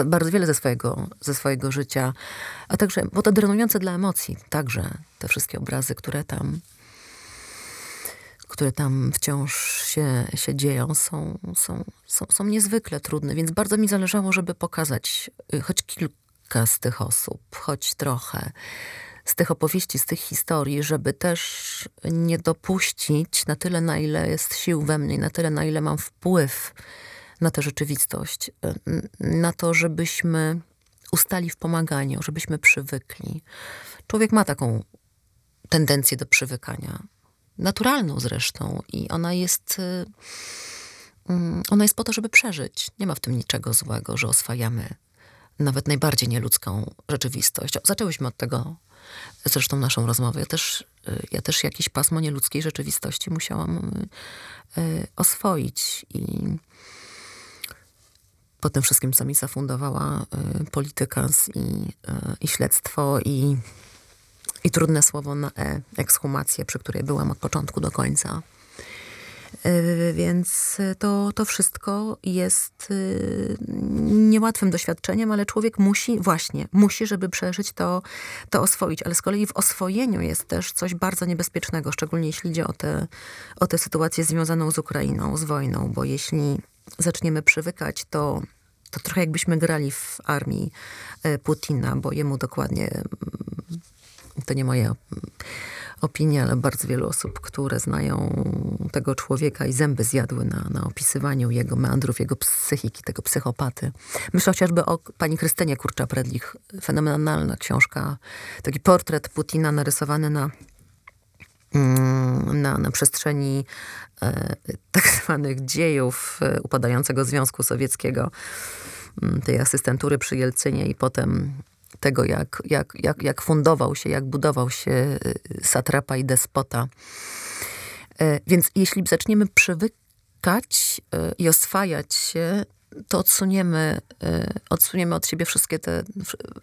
bardzo wiele ze swojego, ze swojego życia, a także, bo to drenujące dla emocji, także te wszystkie obrazy, które tam które tam wciąż się, się dzieją, są, są, są, są niezwykle trudne, więc bardzo mi zależało, żeby pokazać y, choć kilka z tych osób, choć trochę z tych opowieści, z tych historii, żeby też nie dopuścić na tyle, na ile jest sił we mnie, na tyle, na ile mam wpływ na tę rzeczywistość, na to, żebyśmy ustali w pomaganiu, żebyśmy przywykli. Człowiek ma taką tendencję do przywykania, naturalną zresztą, i ona jest. Mm, ona jest po to, żeby przeżyć. Nie ma w tym niczego złego, że oswajamy nawet najbardziej nieludzką rzeczywistość. Zaczęłyśmy od tego zresztą naszą rozmowę. Ja też, y, ja też jakieś pasmo nieludzkiej rzeczywistości musiałam y, y, oswoić i po tym wszystkim, co mi zafundowała polityka i, i śledztwo i, i trudne słowo na e, ekshumację, przy której byłam od początku do końca. E, więc to, to wszystko jest e, niełatwym doświadczeniem, ale człowiek musi, właśnie, musi, żeby przeżyć to, to oswoić. Ale z kolei w oswojeniu jest też coś bardzo niebezpiecznego, szczególnie jeśli idzie o tę o tę sytuację związaną z Ukrainą, z wojną, bo jeśli zaczniemy przywykać, to to trochę jakbyśmy grali w armii e, Putina, bo jemu dokładnie, to nie moje opinie, ale bardzo wielu osób, które znają tego człowieka i zęby zjadły na, na opisywaniu jego meandrów, jego psychiki, tego psychopaty. Myślę chociażby o pani Krystynie Kurcza-Predlich. Fenomenalna książka, taki portret Putina narysowany na mm, na, na przestrzeni e, tak zwanych dziejów e, upadającego Związku Sowieckiego, mm, tej asystentury przy Jelcynie i potem tego, jak, jak, jak, jak fundował się, jak budował się y, satrapa i despota. E, więc jeśli zaczniemy przywykać y, i oswajać się, to odsuniemy, y, odsuniemy od siebie wszystkie te,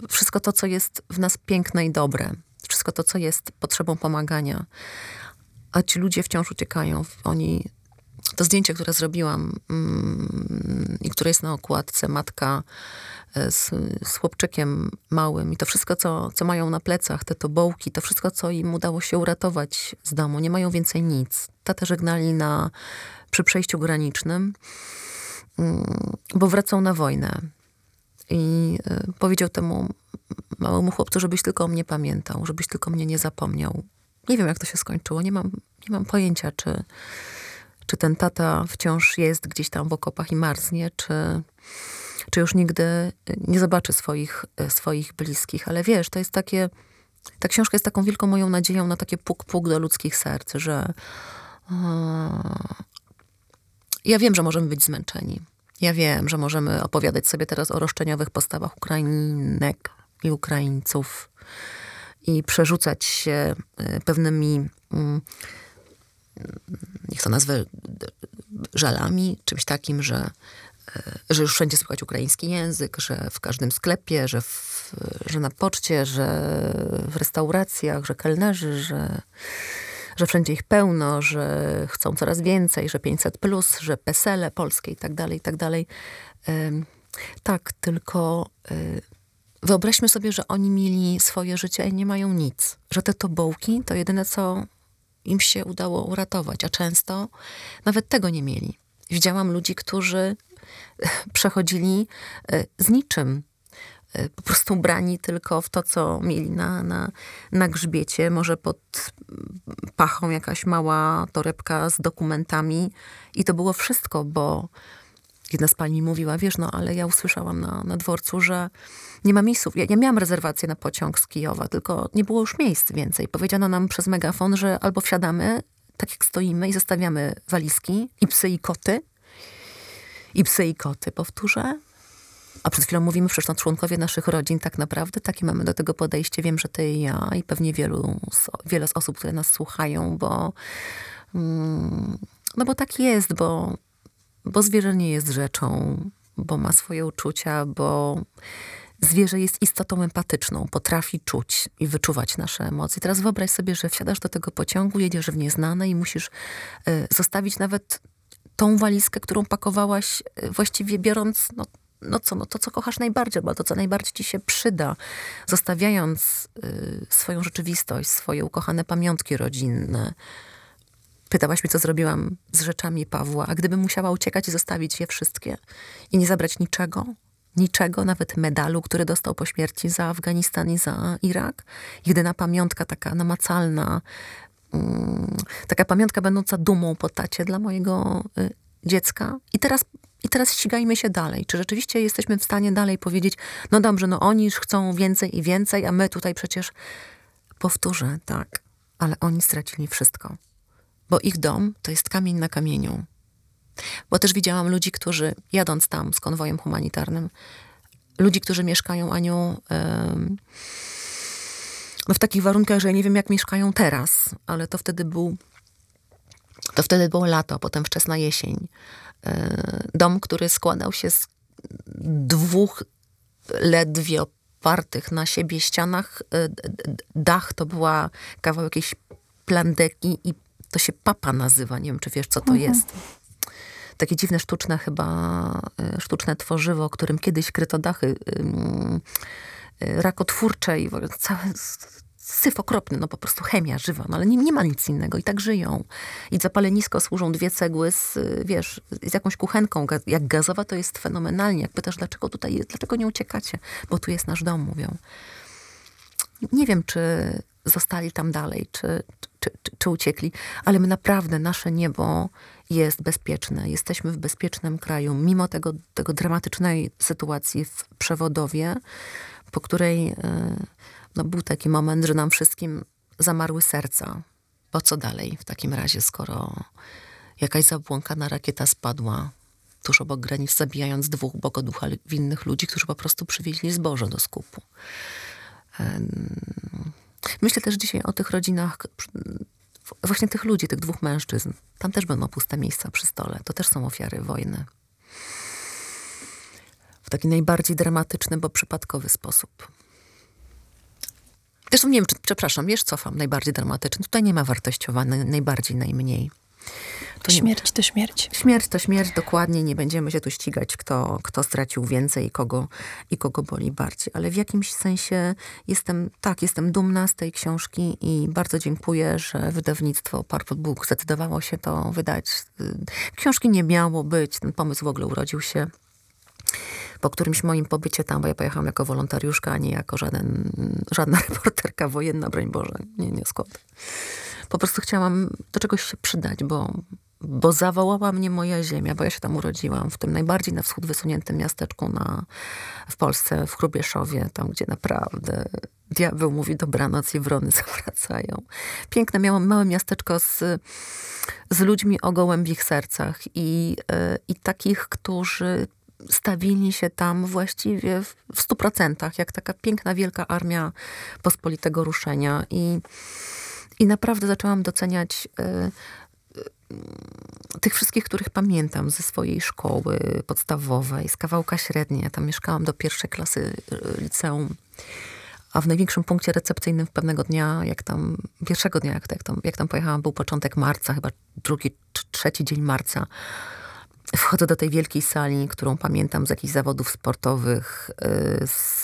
wszystko to, co jest w nas piękne i dobre. Wszystko to, co jest potrzebą pomagania. A ci ludzie wciąż uciekają. Oni to zdjęcie, które zrobiłam mm, i które jest na okładce, matka e, z, z chłopczykiem małym i to wszystko, co, co mają na plecach, te tobołki, to wszystko, co im udało się uratować z domu, nie mają więcej nic. Tatę żegnali na, przy przejściu granicznym, mm, bo wracą na wojnę. I y, powiedział temu małemu chłopcu, żebyś tylko o mnie pamiętał, żebyś tylko mnie nie zapomniał. Nie wiem, jak to się skończyło. Nie mam, nie mam pojęcia, czy, czy ten tata wciąż jest gdzieś tam w okopach i marznie, czy, czy już nigdy nie zobaczy swoich, swoich bliskich. Ale wiesz, to jest takie, ta książka jest taką wielką moją nadzieją na takie puk-puk do ludzkich serc, że ja wiem, że możemy być zmęczeni. Ja wiem, że możemy opowiadać sobie teraz o roszczeniowych postawach Ukrainek, i Ukraińców i przerzucać się y, pewnymi, mm, niech to nazwę, żalami, czymś takim, że, y, że już wszędzie słychać ukraiński język, że w każdym sklepie, że, w, że na poczcie, że w restauracjach, że kelnerzy, że, że wszędzie ich pełno, że chcą coraz więcej, że 500 plus, że pesele polskie i tak dalej, i tak dalej. Tak, tylko y, wyobraźmy sobie, że oni mieli swoje życie i nie mają nic. Że te tobołki to jedyne, co im się udało uratować, a często nawet tego nie mieli. Widziałam ludzi, którzy przechodzili y, z niczym. Y, po prostu ubrani tylko w to, co mieli na, na, na grzbiecie, może pod pachą jakaś mała torebka z dokumentami. I to było wszystko, bo jedna z pań mi mówiła, wiesz, no ale ja usłyszałam na, na dworcu, że nie ma miejsców. Ja, ja miałam rezerwację na pociąg z Kijowa, tylko nie było już miejsc więcej. Powiedziano nam przez megafon, że albo wsiadamy, tak jak stoimy i zostawiamy walizki i psy i koty. I psy i koty, powtórzę. A przed chwilą mówimy przecież no, członkowie naszych rodzin tak naprawdę, takie mamy do tego podejście. Wiem, że ty i ja i pewnie wielu, wiele z osób, które nas słuchają, bo mm, no bo tak jest, bo bo zwierzę nie jest rzeczą, bo ma swoje uczucia, bo zwierzę jest istotą empatyczną, potrafi czuć i wyczuwać nasze emocje. Teraz wyobraź sobie, że wsiadasz do tego pociągu, jedziesz w nieznane i musisz y, zostawić nawet tą walizkę, którą pakowałaś, y, właściwie biorąc, no, no co, no to co kochasz najbardziej, albo to co najbardziej ci się przyda, zostawiając y, swoją rzeczywistość, swoje ukochane pamiątki rodzinne, Pytałaś mnie, co zrobiłam z rzeczami Pawła, a gdybym musiała uciekać i zostawić je wszystkie i nie zabrać niczego, niczego, nawet medalu, który dostał po śmierci za Afganistan i za Irak, jedyna pamiątka taka namacalna, um, taka pamiątka będąca dumą po tacie dla mojego y, dziecka. I teraz, I teraz ścigajmy się dalej. Czy rzeczywiście jesteśmy w stanie dalej powiedzieć, no dobrze, no oni już chcą więcej i więcej, a my tutaj przecież powtórzę, tak, ale oni stracili wszystko bo ich dom to jest kamień na kamieniu. Bo też widziałam ludzi, którzy jadąc tam z konwojem humanitarnym, ludzi, którzy mieszkają Aniu no w takich warunkach, że ja nie wiem, jak mieszkają teraz, ale to wtedy był to wtedy było lato, potem wczesna jesień. E, dom, który składał się z dwóch ledwie opartych na siebie ścianach. E, dach to była kawał jakiejś plandeki i to się papa nazywa, nie wiem, czy wiesz, co to mhm. jest. Takie dziwne, sztuczne chyba, e, sztuczne tworzywo, którym kiedyś kryto dachy yy, rakotwórcze i cały syf okropny, no po prostu chemia żywa, no ale nie, nie ma nic innego i tak żyją. I zapalenisko służą dwie cegły z, wiesz, z jakąś kuchenką. Jak gazowa to jest fenomenalnie. Jak pytasz, dlaczego tutaj dlaczego nie uciekacie? Bo tu jest nasz dom, mówią. Nie wiem, czy zostali tam dalej, czy, czy, czy, czy uciekli, ale my naprawdę, nasze niebo jest bezpieczne. Jesteśmy w bezpiecznym kraju, mimo tego, tego dramatycznej sytuacji w przewodowie, po której e, no, był taki moment, że nam wszystkim zamarły serca. Po co dalej w takim razie, skoro jakaś zabłąkana rakieta spadła tuż obok granic, zabijając dwóch bogoducha winnych ludzi, którzy po prostu przywieźli zboże do skupu. Myślę też dzisiaj o tych rodzinach, właśnie tych ludzi, tych dwóch mężczyzn. Tam też będą puste miejsca przy stole. To też są ofiary wojny. W taki najbardziej dramatyczny, bo przypadkowy sposób. Zresztą nie wiem, czy, przepraszam, wiesz, cofam, najbardziej dramatyczny. Tutaj nie ma wartościowane, najbardziej, najmniej. To śmierć to śmierć. Śmierć to śmierć, dokładnie. Nie będziemy się tu ścigać, kto, kto stracił więcej i kogo, i kogo boli bardziej. Ale w jakimś sensie jestem, tak, jestem dumna z tej książki i bardzo dziękuję, że wydawnictwo Purple Book zdecydowało się to wydać. Książki nie miało być, ten pomysł w ogóle urodził się po którymś moim pobycie tam, bo ja pojechałam jako wolontariuszka, a nie jako żaden, żadna reporterka wojenna, broń Boże, nie, nie skąd. Po prostu chciałam do czegoś się przydać, bo, bo zawołała mnie moja ziemia, bo ja się tam urodziłam, w tym najbardziej na wschód wysuniętym miasteczku na, w Polsce, w Chrubieszowie, tam gdzie naprawdę diabeł mówi dobranoc i wrony zawracają. Piękne, miałam małe miasteczko z, z ludźmi o gołębich sercach i, yy, i takich, którzy stawili się tam właściwie w stu procentach, jak taka piękna, wielka armia pospolitego ruszenia. I, i naprawdę zaczęłam doceniać y, y, tych wszystkich, których pamiętam ze swojej szkoły podstawowej, z kawałka średniej. Ja tam mieszkałam do pierwszej klasy y, liceum. A w największym punkcie recepcyjnym w pewnego dnia, jak tam, pierwszego dnia, jak, jak, tam, jak tam pojechałam, był początek marca, chyba drugi, trzeci dzień marca. Wchodzę do tej wielkiej sali, którą pamiętam z jakichś zawodów sportowych.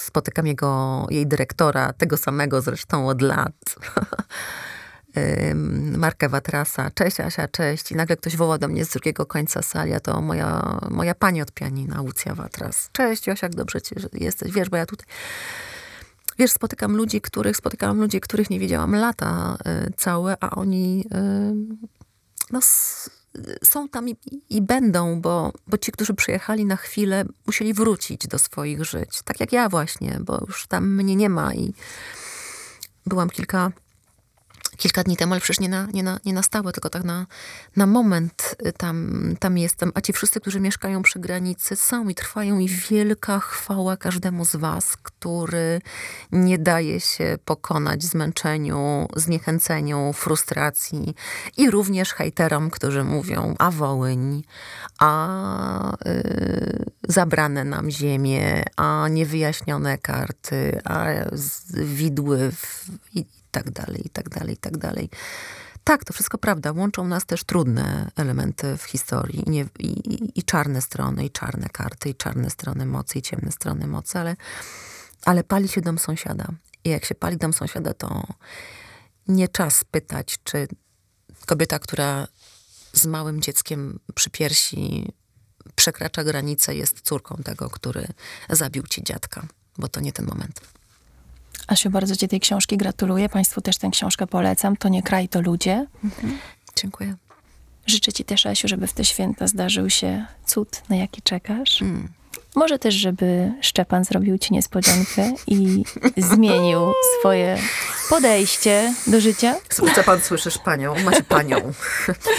Spotykam jego, jej dyrektora, tego samego zresztą od lat. Markę Watrasa. Cześć Asia, cześć. I nagle ktoś woła do mnie z drugiego końca sali, a to moja, moja pani od pianina, Łucja Watras. Cześć Josia, jak dobrze ci, że jesteś. Wiesz, bo ja tutaj... Wiesz, spotykam ludzi, których spotykałam ludzi, których nie widziałam lata y, całe, a oni y, no, są tam i, i, będą, bo, bo ci, którzy przyjechali na chwilę, musieli wrócić do swoich żyć. Tak jak ja właśnie, bo już tam mnie nie ma i byłam kilka kilka dni temu, ale przecież nie na, nie na, nie na stałe, tylko tak na, na moment y, tam, tam jestem. A ci wszyscy, którzy mieszkają przy granicy, są i trwają i wielka chwała każdemu z was, który nie daje się pokonać zmęczeniu, zniechęceniu, frustracji i również hejterom, którzy mówią, a Wołyń, a y, zabrane nam ziemie, a niewyjaśnione karty, a widły w, i, tak dalej, i tak dalej, i tak dalej. Tak, to wszystko prawda. Łączą nas też trudne elementy w historii i, nie, i, i, czarne strony, i czarne karty, i czarne strony mocy, i ciemne strony mocy, ale, ale pali się dom sąsiada. I jak się pali dom sąsiada, to nie czas pytać, czy kobieta, która z małym dzieckiem przy piersi przekracza granicę, jest córką tego, który zabił ci dziadka, bo to nie ten moment. Asiu, bardzo Ci tej książki gratuluję. Państwu też tę książkę polecam. To nie kraj, to ludzie. Mhm. Dziękuję. Życzę Ci też, Asiu, żeby w te święta zdarzył się cud, na jaki czekasz. Mm. Może też, żeby Szczepan zrobił Ci niespodziankę i zmienił swoje podejście do życia. Co pan słyszysz panią? Macie panią.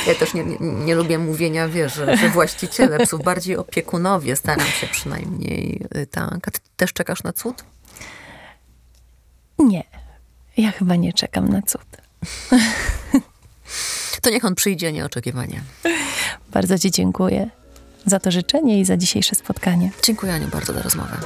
Ja też nie, nie, nie lubię mówienia, wiesz, że, że właściciele psów, bardziej opiekunowie, staram się przynajmniej. Y, tak. A ty też czekasz na cud? Nie, ja chyba nie czekam na cud. To niech on przyjdzie nieoczekiwanie. Bardzo Ci dziękuję za to życzenie i za dzisiejsze spotkanie. Dziękuję Aniu bardzo za rozmowę.